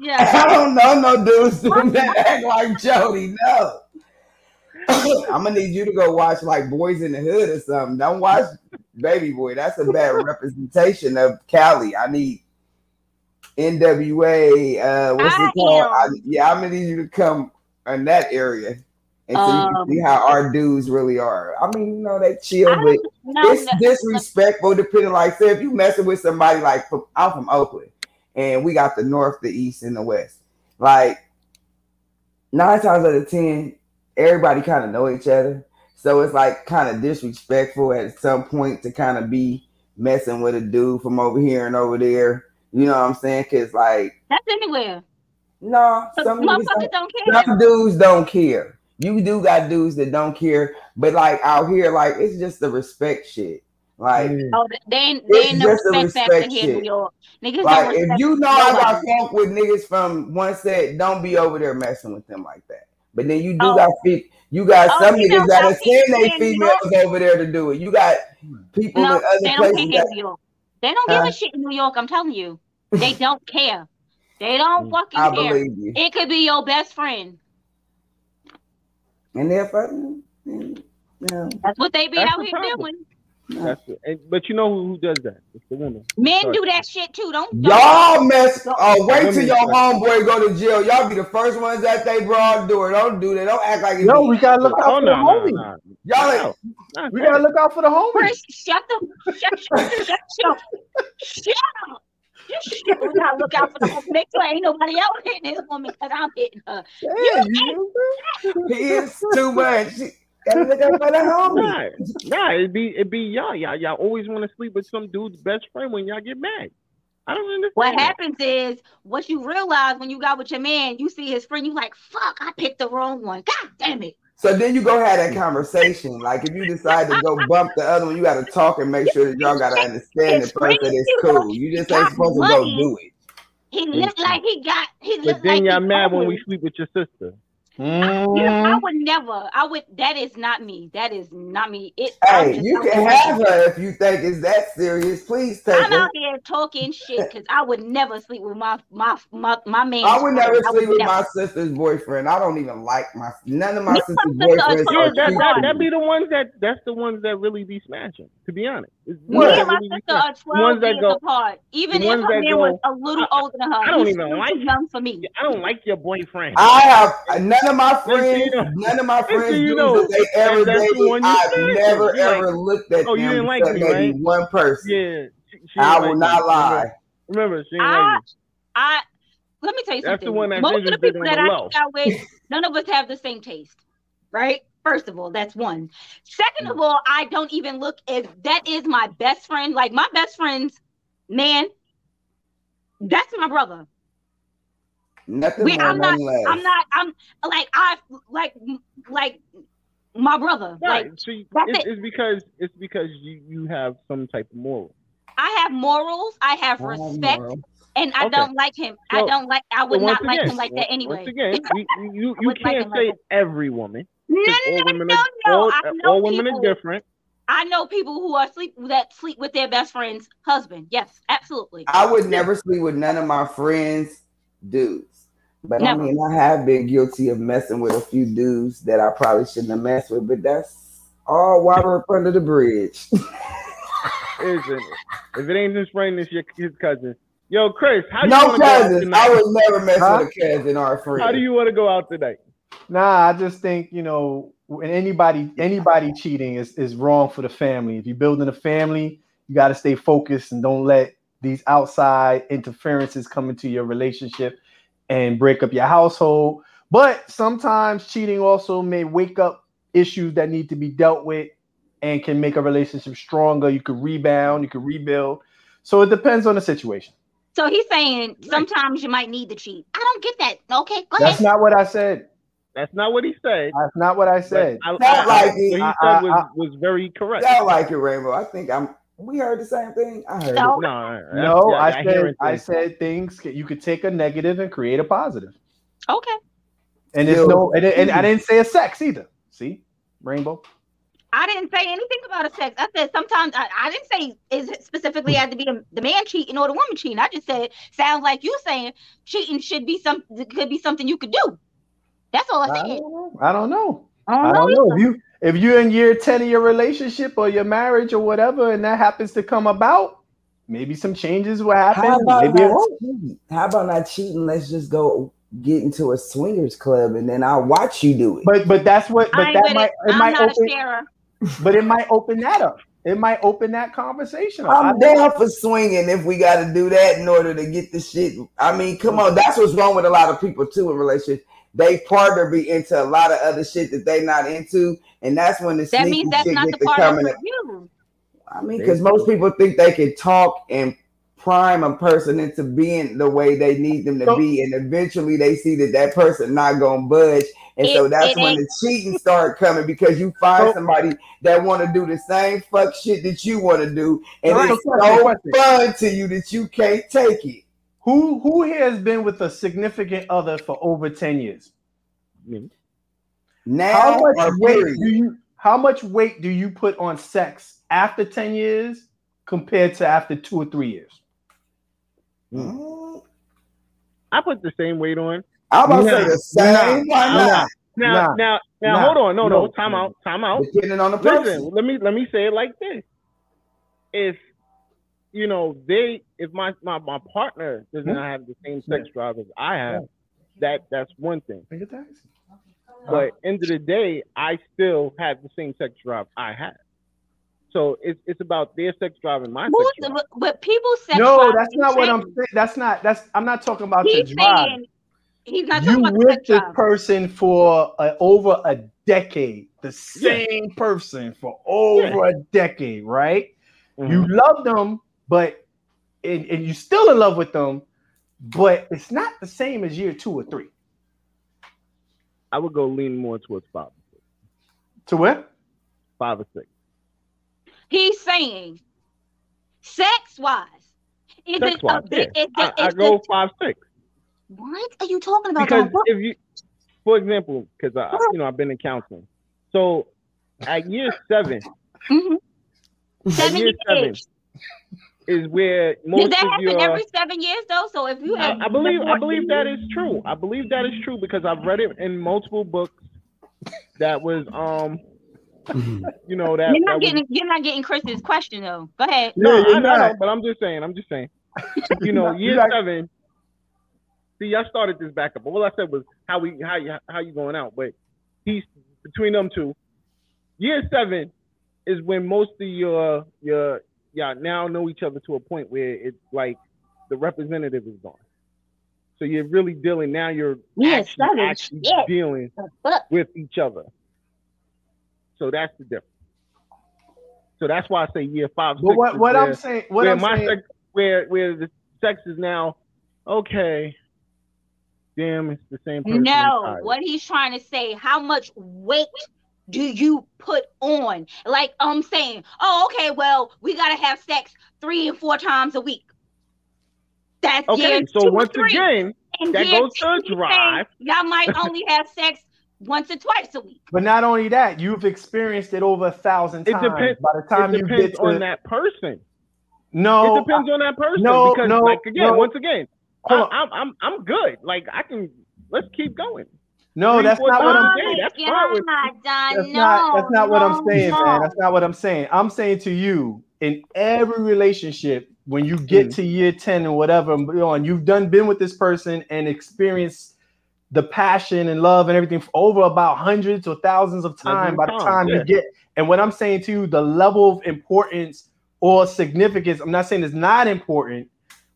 yeah. [LAUGHS] I don't know no dudes that act like Jody. No. I'm gonna need you to go watch like Boyz n the Hood or something. Don't watch Baby Boy. That's a bad representation of Cali. I need NWA. Uh, what's I it called? I, yeah, I'm gonna need you to come in that area and so you Um, can see how our dudes really are. I mean, you know, they chill, I but it's disrespectful depending like say if you messing with somebody like from I'm from Oakland and we got the north, the east, and the west. Like nine times out of ten, everybody kind of know each other. So it's like kind of disrespectful at some point to kind of be messing with a dude from over here and over there. You know what I'm saying? Cause like, That's anywhere. no, some niggas Motherfuckers don't, don't care. some dudes don't care. You do got dudes that don't care, but like out here, like it's just the respect shit. Like, Oh, they ain't, they It's ain't no just respect factor here in New shit. York. Niggas don't like if respect you know I got nobody. funk with niggas from one set, don't be over there messing with them like that. But then you do Oh. got fe- you got Oh, some you know niggas that are some people sending they in New females over there to do it. You got people No, in they other don't care places in that They don't give Huh? a shit in New York. I'm telling you, [LAUGHS] they don't care. They don't mm. fucking I care. believe you. It could be your best friend. And they're fucking yeah. That's what they be That's out the here problem. doing. That's it. And- But you know who, who does that? It's the woman. Men Sorry. do that shit too. Don't don't- Y'all mess. Oh, wait till your homeboy go to jail. Y'all be the first ones that they broad door. Don't do that. Don't act like it's Yo, we gotta look out Oh for no, the no, homie. no. y'all. Ain't, No, We that. gotta look out for the homie. Chris, shut the shut shut shut shut shut up. Just shut we gotta look out for the woman. Make sure ain't nobody else hitting this woman because I'm hitting her. Yeah, you he is too much. Gotta look out for the homie. Nah, nah, it'd be it'd be y'all. Y'all, y'all always want to sleep with some dude's best friend when y'all get mad. I don't understand. What happens is what you realize when you got with your man, you see his friend, you like, fuck, I picked the wrong one. God damn it. So then you go have that conversation. Like if you decide to go bump the other one, you got to talk and make sure that y'all got to understand the It's person is cool. You just ain't Got supposed to go do it. He looked like he got he But then like y'all mad when we sleep with your sister. You know, I Mm, would never. I would. That is not me. That is not me. It. Hey, just you out can here- have her if you think it's that serious. Please take I'm her. out here talking shit because I would never sleep with my my my my man. I would never I sleep with never. my sister's boyfriend. I don't even like my none of my Me sister's and sister boyfriends. Yeah, are that that that be the ones that that's the ones that really be smashing. To be honest, It's Me ones and my really sister are twelve ones years go- apart. Even if ones her man go, was a little I- older than her, I don't even like too young for me. I don't like your boyfriend. I have none of my friends, you know- none of my listen, friends you know, they ever that's the dated. one you I've never You like- ever looked at Oh, you didn't like except me, right? one person. yeah, she, she I will like not me. lie. Remember, she didn't I like me. I let me tell you That's the something. one that's Most of the people that I low. hang out with, none of us have the same taste, right? First of all, that's one. Second Mm. of all, I don't even look if that is my best friend. Like my best friend's man, that's my brother. Nothing We- more, I'm not- nothing less. I'm not. I'm like I like like my brother. Right. Like See, that's it's, it. it's because it's because you you have some type of moral. I have morals. I have I respect, moral. and I Okay. don't like him. I don't like. I would once not like him like that anyway. Once again, [LAUGHS] you you, you can't like say that. every woman. No, 'cause no, all no, women no, are no. all, I know all women people. are different. I know people who are sleep that sleep with their best friend's husband. Yes, absolutely. I would never sleep with none of my friends' dudes. But Never. I mean, I have been guilty of messing with a few dudes that I probably shouldn't have messed with, but that's all water up under the bridge. [LAUGHS] Isn't it? If it ain't his friend, it's your his cousin. Yo, Chris, how do you no want to go out cousins. tonight? I would never mess Huh? with a cousin or a friend. How do you want to go out tonight? Nah, I just think you know when anybody anybody cheating is is wrong for the family. If you're building a family, you got to stay focused and don't let these outside interferences come into your relationship and break up your household. But sometimes cheating also may wake up issues that need to be dealt with and can make a relationship stronger. You could rebound, you could rebuild. So it depends on the situation. So he's saying sometimes you might need to cheat. I don't get that. Okay, go That's ahead. not what I said. That's not what he said. That's not what I said. I, Sound I- like what it. he I- said I- was, was very correct. Sound like it, Rainbow. I think I'm. We heard the same thing. I heard No. it. No, No, yeah, I hear said I said things you could take a negative and create a positive. okay. And there's no and, and I didn't say a sex either. See? Rainbow. I didn't say anything about a sex. I said sometimes I, I didn't say is it specifically had to be a, the man cheating or the woman cheating. I just said sounds like you saying cheating should be some could be something you could do. That's all I I said. don't know. I don't know. I I don't don't know. know. If you if you're in year 10 of your relationship or your marriage or whatever, and that happens to come about, maybe some changes will happen. How about Maybe not won't. cheating? How about not cheating? Let's just go get into a swingers club and then I'll watch you do it. But but that's what I but ain't that with might it. it I'm might not open a but it might open that up. It might open that conversation up. I I'm don't- down for swinging if we got to do that in order to get the shit. I mean, come mm. on, that's what's wrong with a lot of people too in relationships. They partner be into a lot of other shit that they not into, and that's when the That sneaky means that's shit not get the to partner coming. for you. I mean, because most people think they can talk and prime a person into being the way they need them to So- be, and eventually they see that that person not gonna budge, and so that's it when ain't- the cheating start coming because you find So- somebody that want to do the same fuck shit that you want to do, and Right. it's So question, so question. fun to you that you can't take it. Who who here has been with a significant other for over 10 years? Now How much or weight period? do you how much weight do you put on sex after 10 years compared to after two or three years? Mm, I put the same weight on. I'm about to say the same. Why nah, not? Now, Nah, now, now, nah, hold on. No, no, no. time out, time out. Depending on the person. Listen, let me let me say it like this: If you know they, if my my, my partner does Hmm? not have the same sex drive as I have, that that's one thing. Think of that. But end of the day, I still have the same sex drive I have. So it's it's about their sex drive and my Who's sex drive. but, but people sex No, drive that's not what I'm saying. That's not that's I'm not talking about the drive. saying he's not You talking about the with sex this drive. person for uh, over a decade, the same person for over a decade, right? Mhm. You love them, but and, and you're still in love with them, but it's not the same as year two or three. I would go lean more towards five, To what? five or six. He's saying sex wise. Is Sex it wise, yeah. is it, I, I go it- five six. what are you talking about? because Don? What- if you, for example, because I, you know, I've been in counseling. So at year seven, Mhm. at Seven year seven years. Is where Does that of happen your. every seven years though? So if you have I believe I believe that is true. I believe that is true because I've read it in multiple books. That was um, [LAUGHS] you know that. you're that not was- getting you're not getting Chris's question though. Go ahead. No, Yeah, you're I, know, I know, not. but I'm just saying. I'm just saying. You know, [LAUGHS] year you're seven. See, I started this back up, but what I said was how we how you how you going out. But he's between them two. Year seven is when most of your your y'all now know each other to a point where it's like the representative is gone. So you're really dealing now. You're Yeah, actually, actually shit. dealing with each other. So that's the difference. So that's why I say year five. But six what, is what where- I'm saying, what where I'm my saying, sex, where where the sex is now okay. Damn, it's the same person. No, what he's trying to say, how much weight do you put on? Like I'm saying, oh, okay, well, we gotta have sex three and four times a week. That's Okay, so two once three. again, And that goes to two, he's saying drive. Y'all might only have sex once or twice a week. but not only that, you've experienced it over a thousand It times. depends- By the time it you depends get on that person. no, it depends on that person no, because, no, like again, no. once again, I. I'm I'm I'm good. Like I can. Let's keep going. No, that's not what I'm saying. that's yeah, fine with That's no, not that's not what I'm saying, man. That's not what I'm saying. I'm saying to you, in every relationship, when you get Mhm. to year 10 and whatever, and beyond, you've done been with this person and experienced the passion and love and everything over about hundreds or thousands of times by the time yeah. you get and what I'm saying to you, the level of importance or significance, I'm not saying it's not important,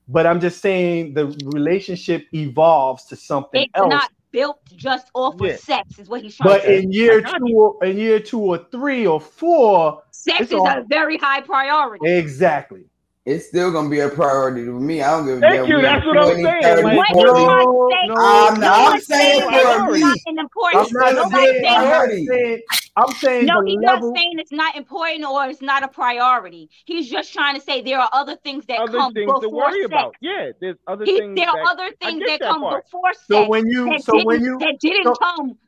but I'm just saying the relationship evolves to something It's else. not built just off Yeah. of sex, is what he's trying but to say. in year two, or, in year two or three or four, Sex is all- a very high priority. exactly. It's still gonna be a priority to me. I don't give a Thank damn. you, that's what I'm saying, like- What 40. you trying say? no, I'm, No I'm saying saying for me. not. I'm not Nobody's saying, saying I'm priority. saying, I'm saying No, he's level. not saying it's not important or it's not a priority. He's just trying to say there are other things that Other come things before to worry sex. about. Yeah, there's other He- things. there are that, other things that that come part. before sex so when you, that, so didn't, when you, that didn't so- come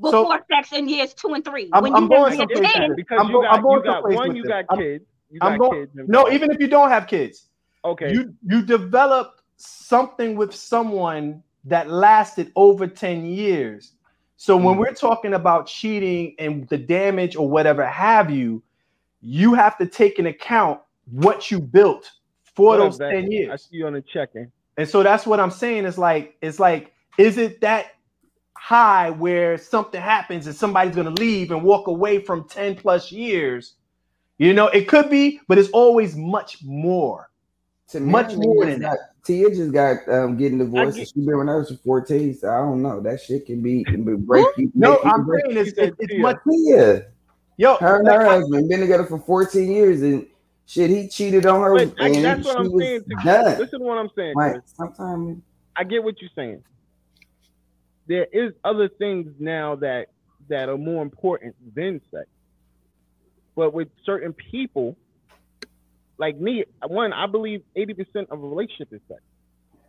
before sex in years two and 3 I'm- when I'm you going didn't someplace get with because I'm you got I'm going you got one, you this. got I'm- kids. You I'm going, kids. no, even if you don't have kids, okay. you you develop something with someone that lasted over 10 years. So when Mhm. we're talking about cheating and the damage or whatever have you, you have to take into account what you built for What those 10 years. I see you on the check-in. And so that's what I'm saying. It's like, it's like, is it that high where something happens and somebody's gonna leave and walk away from 10 plus years? You know, it could be, but it's always much more. To Much me, more just than that. Tia just got um, getting divorced. get- and She been with her for 14, so I don't know. That shit can be, can be break you. No, I'm break- saying it's, it's, it's Tia. much. Tia. Yo, Her and like, her husband been together for 14 years, and shit, he cheated on her, But I- and that's what I'm saying. To, done. listen to what I'm saying. Like Chris. sometimes, I get what you're saying. There is other things now that that are more important than sex. But with certain people, like me, one, I believe 80% of a relationship is sex.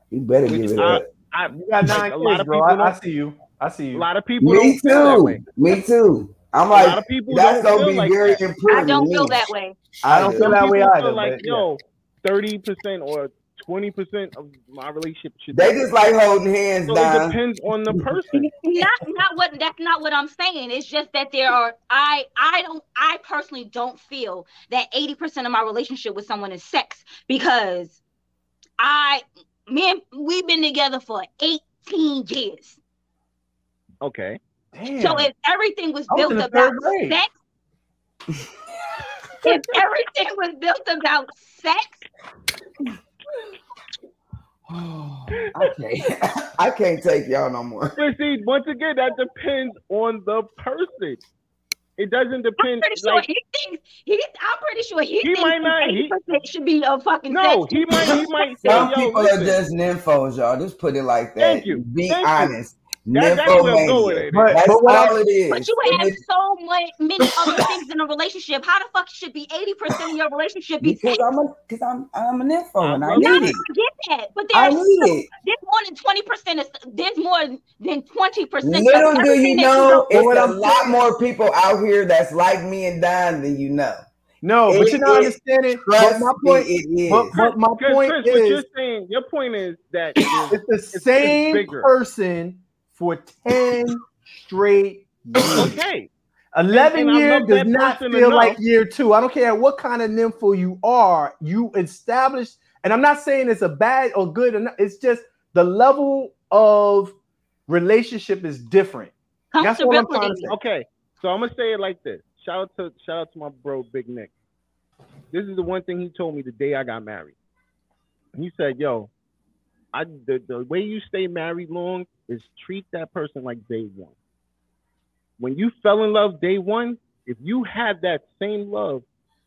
you better Which give it I- up. I, you got nine a lot kids, bro. I, I see you. I see a lot of people Me don't too. Me too. I'm A lot like, of people that's don't gonna feel be like very that. important. I don't feel that way. I don't do. feel that way people either. feel like, but, yeah. yo, 30% or 20% of my relationship should They just like holding hands, so it depends on the person. [LAUGHS] not not what that's not what I'm saying. It's just that there are I I don't I personally don't feel that 80% of my relationship with someone is sex because I me and we've been together for 18 years. Okay. Damn. So if everything was I was built about sex, if everything was built about sex, [SIGHS] I can't. [LAUGHS] I can't take y'all no more. But see, once again, that depends on the person. It doesn't depend. I'm depend. pretty sure Like, he thinks he I'm pretty sure he, He thinks might not- he- should be a fucking no, sex. he might. He might [LAUGHS] Some "Yo, people listen, are just nymphos, y'all. Just put it like that. Thank you. Be Thank you. Honest. That- that's where I'm going it. But- That's but all I'm- it is. But you have it's so much, many other things in a relationship. How the fuck should be 80% of your relationship be because? I'm a because I'm I'm a nympho and I I need No, love I get that. But I there's, need it. there's more than 20% there's more than 20% Little do you everything that know, do. it's what a I'm lot saying- more people out here that's like me and Don than you know. no, but you're not is- understanding. But my point, it is. but, but my Chris, point Chris, what you're is, saying, your point is that it's the it's same bigger. person for ten straight years. okay. Eleven And- and I years does not feel enough. like year two. I don't care what kind of nympho you are. You established, and I'm not saying it's a bad or good. Or not, it's just the level of relationship is different. That's what I'm trying to say. Okay. So I'm gonna say it like this. Shout out to shout out to my bro Big Nick. This is the one thing he told me the day I got married. He said, "Yo, I the, the way you stay married long is treat that person like day one. When you fell in love day one, if you had that same love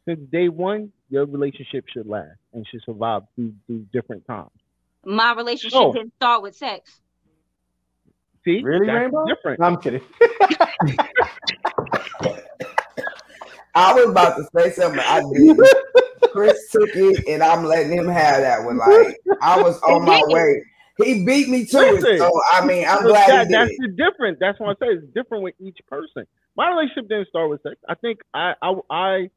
since day one, your relationship should last and should survive through, through different times. My relationship Oh. didn't start with sex. See, Really, That's Rainbow? different. No, I'm kidding. [LAUGHS] I was about to say something. I did. [LAUGHS] Chris took it, and I'm letting him have that one. Like I was on my way. He beat me to Listen. it. So I mean, I'm glad that, he that's did. the difference. That's why I say it's different with each person. My relationship didn't start with sex. I think I I, I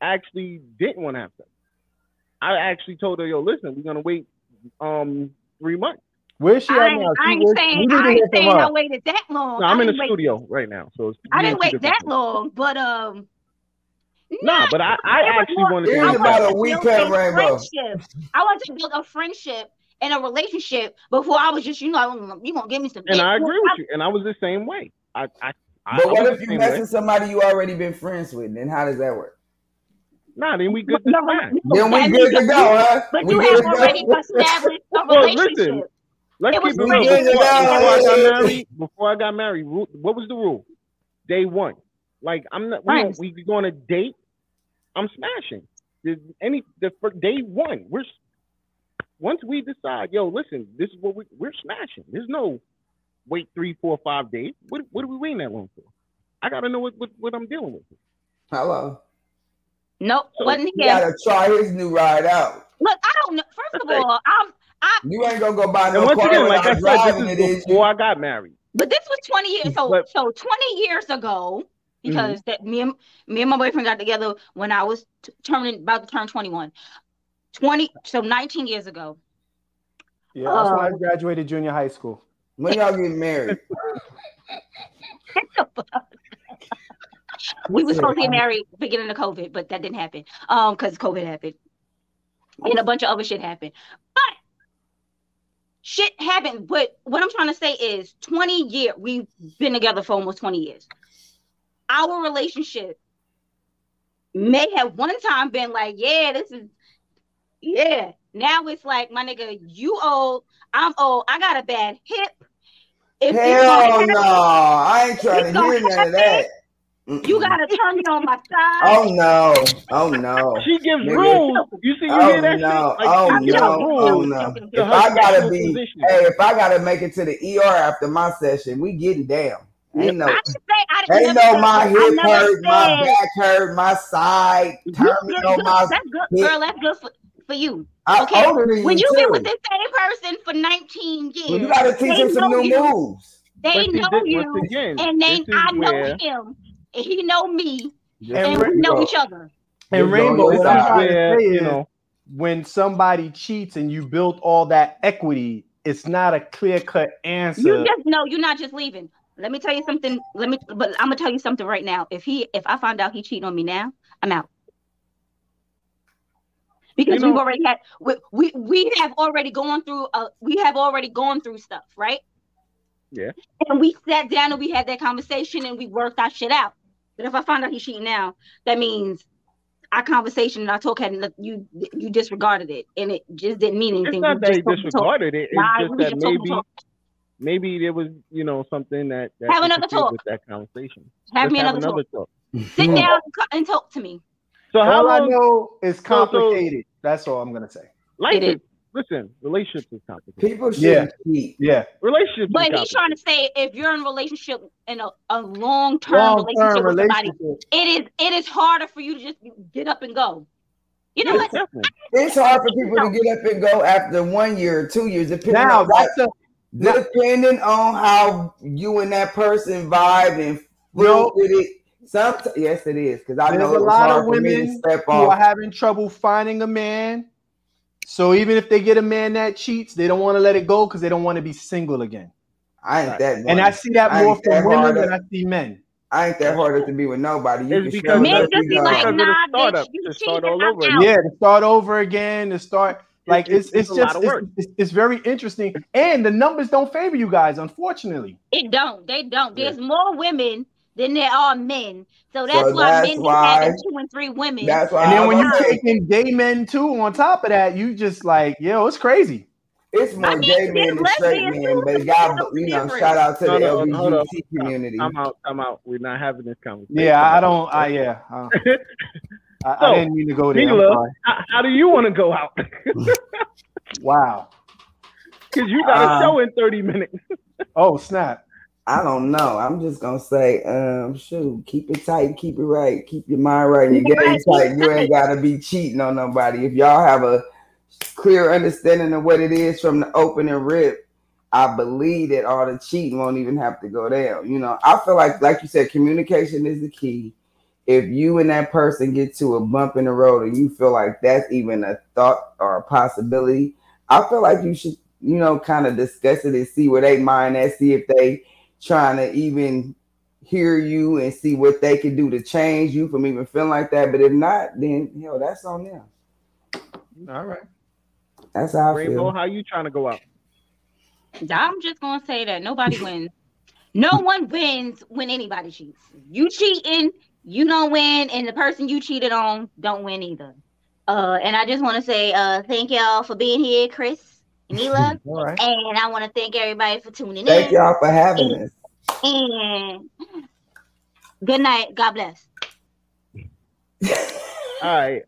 actually didn't want to have sex. I actually told her, "Yo, listen, we're gonna wait um three months." Where's she I at now? I She ain't works- saying we need to I hear ain't from saying. I waited that long. No, I'm I in the wait, studio right now, so it's I didn't wait that long, but um Nah, but I, I actually want to. Here's I do about a wanted to week build a Rainbow. friendship. I wanted to build a friendship and a relationship before I was just, you know, you gonna give me some. and I agree with you. And I was the same way. I I. I But I what if you mess with somebody you already been friends with? Then how does that work? Nah, then we good to No. Then we that good to you- go, huh? But we you have to go? already established a Well, relationship. listen. Let's It keep it real. We good to Before, before I got married, before I got married, what was the rule? Day one. Like I'm not. We, don't, Friends. we go on a date. I'm smashing. There's any the for day one. We're once we decide, yo, listen, this is what we we're smashing. There's no wait three, four, five days. What what are we waiting that long for? I gotta know what what, what I'm dealing with. Hello. Nope, wasn't You gotta try his new ride out. Look, I don't know. First of all, I'm I You ain't gonna go buy And no once car again, like I without said, driving this it, is is you? before I got married. But this was 20 years. So But- so 20 years ago, because that me and me and my boyfriend got together when I was t- turning about to turn 21. 20 so 19 years ago. Yeah, that's when I Oh. graduated junior high school. When y'all getting married? [LAUGHS] We were supposed to get married beginning of COVID, but that didn't happen. Um, because COVID happened. And a bunch of other shit happened. But shit happened. But what I'm trying to say is 20 years, we've been together for almost 20 years. Our relationship may have one time been like, yeah, this is yeah. Now it's like, my nigga, you old, I'm old, I got a bad hip. If Hell no, happen, I ain't trying to hear none of that. You gotta turn me on my side. Oh no! Oh no! She gives Nigga. rules. You see, you Oh hear that no! shit? Like, Oh she gives no! rules Oh no! If I gotta be, position. hey, if I gotta make it to the ER after my session, we getting down. Ain't no, I didn't say I ain't never no my hip hurt, my back hurt, my side, turn me Good, on good. my. That's good, hip. girl. That's good for, for you. I Okay, older than When you you been with the same person for 19 years, Well, you gotta teach they him some new you. moves. They But know you, again, and this then is I know him, and he know me, Just- and Ra- we know each other. And Yo, Rainbow, yo, what yo, I'm yo. trying to where, say you know, when somebody cheats and you built all that equity, it's not a clear cut answer. You just know you're not just leaving. Let me tell you something. Let me, but I'm gonna tell you something right now. If he, if I find out he cheating on me now, I'm out. Because You know- we've already had, we, we we have already gone through, uh, we have already gone through stuff, right? Yeah. And we sat down and we had that conversation and we worked our shit out. But if I find out he's cheating now, that means our conversation and our talk had you you disregarded it and it just didn't mean anything. it's not We that he just talked talk. disregarded it. It's Nah, just that just talked the maybe, talk. Maybe there was, you know, something that, that Have another talk. with that conversation. Have Let's me have another talk. talk. Sit down and talk to me. So how all I long? know is so- complicated. That's all I'm gonna say. life It is, is. listen, relationships is complicated. People shouldn't cheat. Yeah, Relationships But he's trying to say if you're in a relationship in a, a long term long relationship with somebody, it is it is harder for you to just get up and go. You know complicated. what? Definitely. It's hard for people to get up and go after one year or two years, depending Now on that's a depending on how you and that person vibe and No. flow with it. Some, yes, it is because I There's know a lot of for me to women step who are having trouble finding a man. So even if they get a man that cheats, they don't want to let it go because they don't want to be single again. I ain't that. And. I see that I more ain't from women than I see men. I ain't that hard to be with nobody. You It's can because Men just be like, Because of the nah, bitch, you start cheated, all I'm over out. again. Yeah, to start over again, to start like It's- it's it's, it's a lot just of work. it's, it's, it's very interesting, and the numbers don't favor you guys, unfortunately. It don't. They don't. Yeah. There's more women than there are men. So that's So why that's men why- be having two and three women. That's why. And then I when you was saying, take in gay men too on top of that, you just like, yo, it's crazy. it's more I mean, gay men than straight men, but but God, that's you know, shout out to No, the no, hold up. LGBT community. I'm out. I'm out. We're not having this conversation. Yeah, I don't. I yeah, uh, [LAUGHS] I, So, I didn't mean to go there. I'm Mila, sorry. how, how do you want to go out? [LAUGHS] [LAUGHS] Wow. Because you got a Uh, show in 30 minutes. [LAUGHS] Oh snap. I don't know. I'm just gonna say, um, shoot, keep it tight, keep it right, keep your mind right, and your game tight. You ain't gotta be cheating on nobody. If y'all have a clear understanding of what it is from the opening rip, I believe that all the cheating won't even have to go down. You know, I feel like, like you said, communication is the key. If you and that person get to a bump in the road and you feel like that's even a thought or a possibility, I feel like you should, you know, kind of discuss it and see where they mind at, see if they trying to even hear you and see what they can do to change you from even feeling like that. But if not, then hell, that's on them. All right. That's how I Rainbow, feel. how you trying to go out? I'm just gonna say that nobody wins. No one wins when anybody cheats. You cheating, you don't win, and the person you cheated on don't win either. Uh, and I just want to say uh, thank y'all for being here, Chris, Mila, [LAUGHS] All right. and I want to thank everybody for tuning Thank in. Thank y'all for having us. And good night. God bless. [LAUGHS] All right.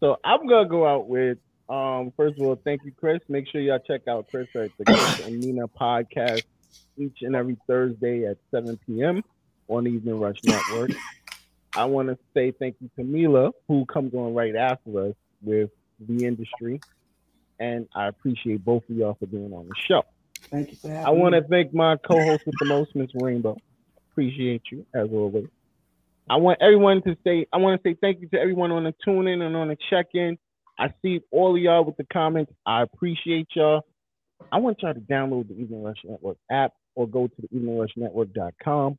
So I'm gonna go out with um first of all, thank you, Chris. Make sure y'all check out Chris at the Chris and Nina podcast each and every Thursday at 7 p.m. on the Evening Rush Network. I want to say thank you to Mila, who comes on right after us with the industry. And I appreciate both of y'all for being on the show. Thank you for having I want to thank my co-host with the most, Miss Rainbow. Appreciate you as always. I want everyone to say I want to say thank you to everyone on the tune in and on the check in. I see all of y'all with the comments. I appreciate y'all. I want y'all to download the Evening Rush Network app or go to the eveningrushnetwork.com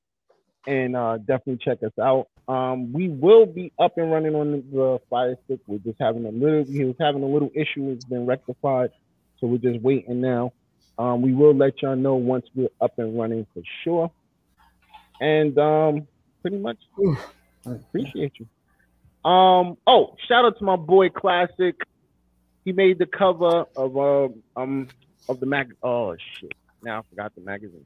and uh, definitely check us out. Um, we will be up and running on the Fire Stick. We're just having a little. He was having a little issue. It's been rectified, so we're just waiting now. Um, we will let y'all know once we're up and running for sure. And um, pretty much, I appreciate you. Um, oh, shout out to my boy Classic. he made the cover of uh, um of the mag. Oh shit! Now I forgot the magazine.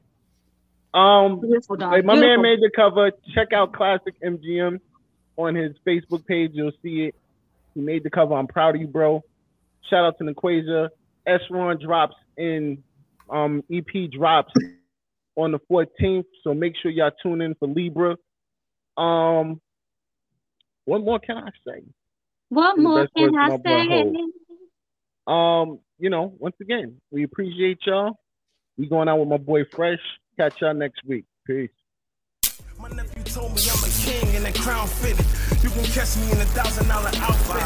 Um, Beautiful. Like my man made the cover. Check out Classic MGM on his Facebook page. You'll see it. He made the cover. I'm proud of you, bro. Shout out to Naquasia. S Ron drops in um EP drops on the 14th. So make sure y'all tune in for Libra. Um what more can I say? What more can I say? Um, you know, once again, we appreciate y'all. We going out with my boy Fresh. Catch y'all next week. Peace. My nephew told me I'm a king and the crown fitted. You can catch me in a thousand dollar outfit.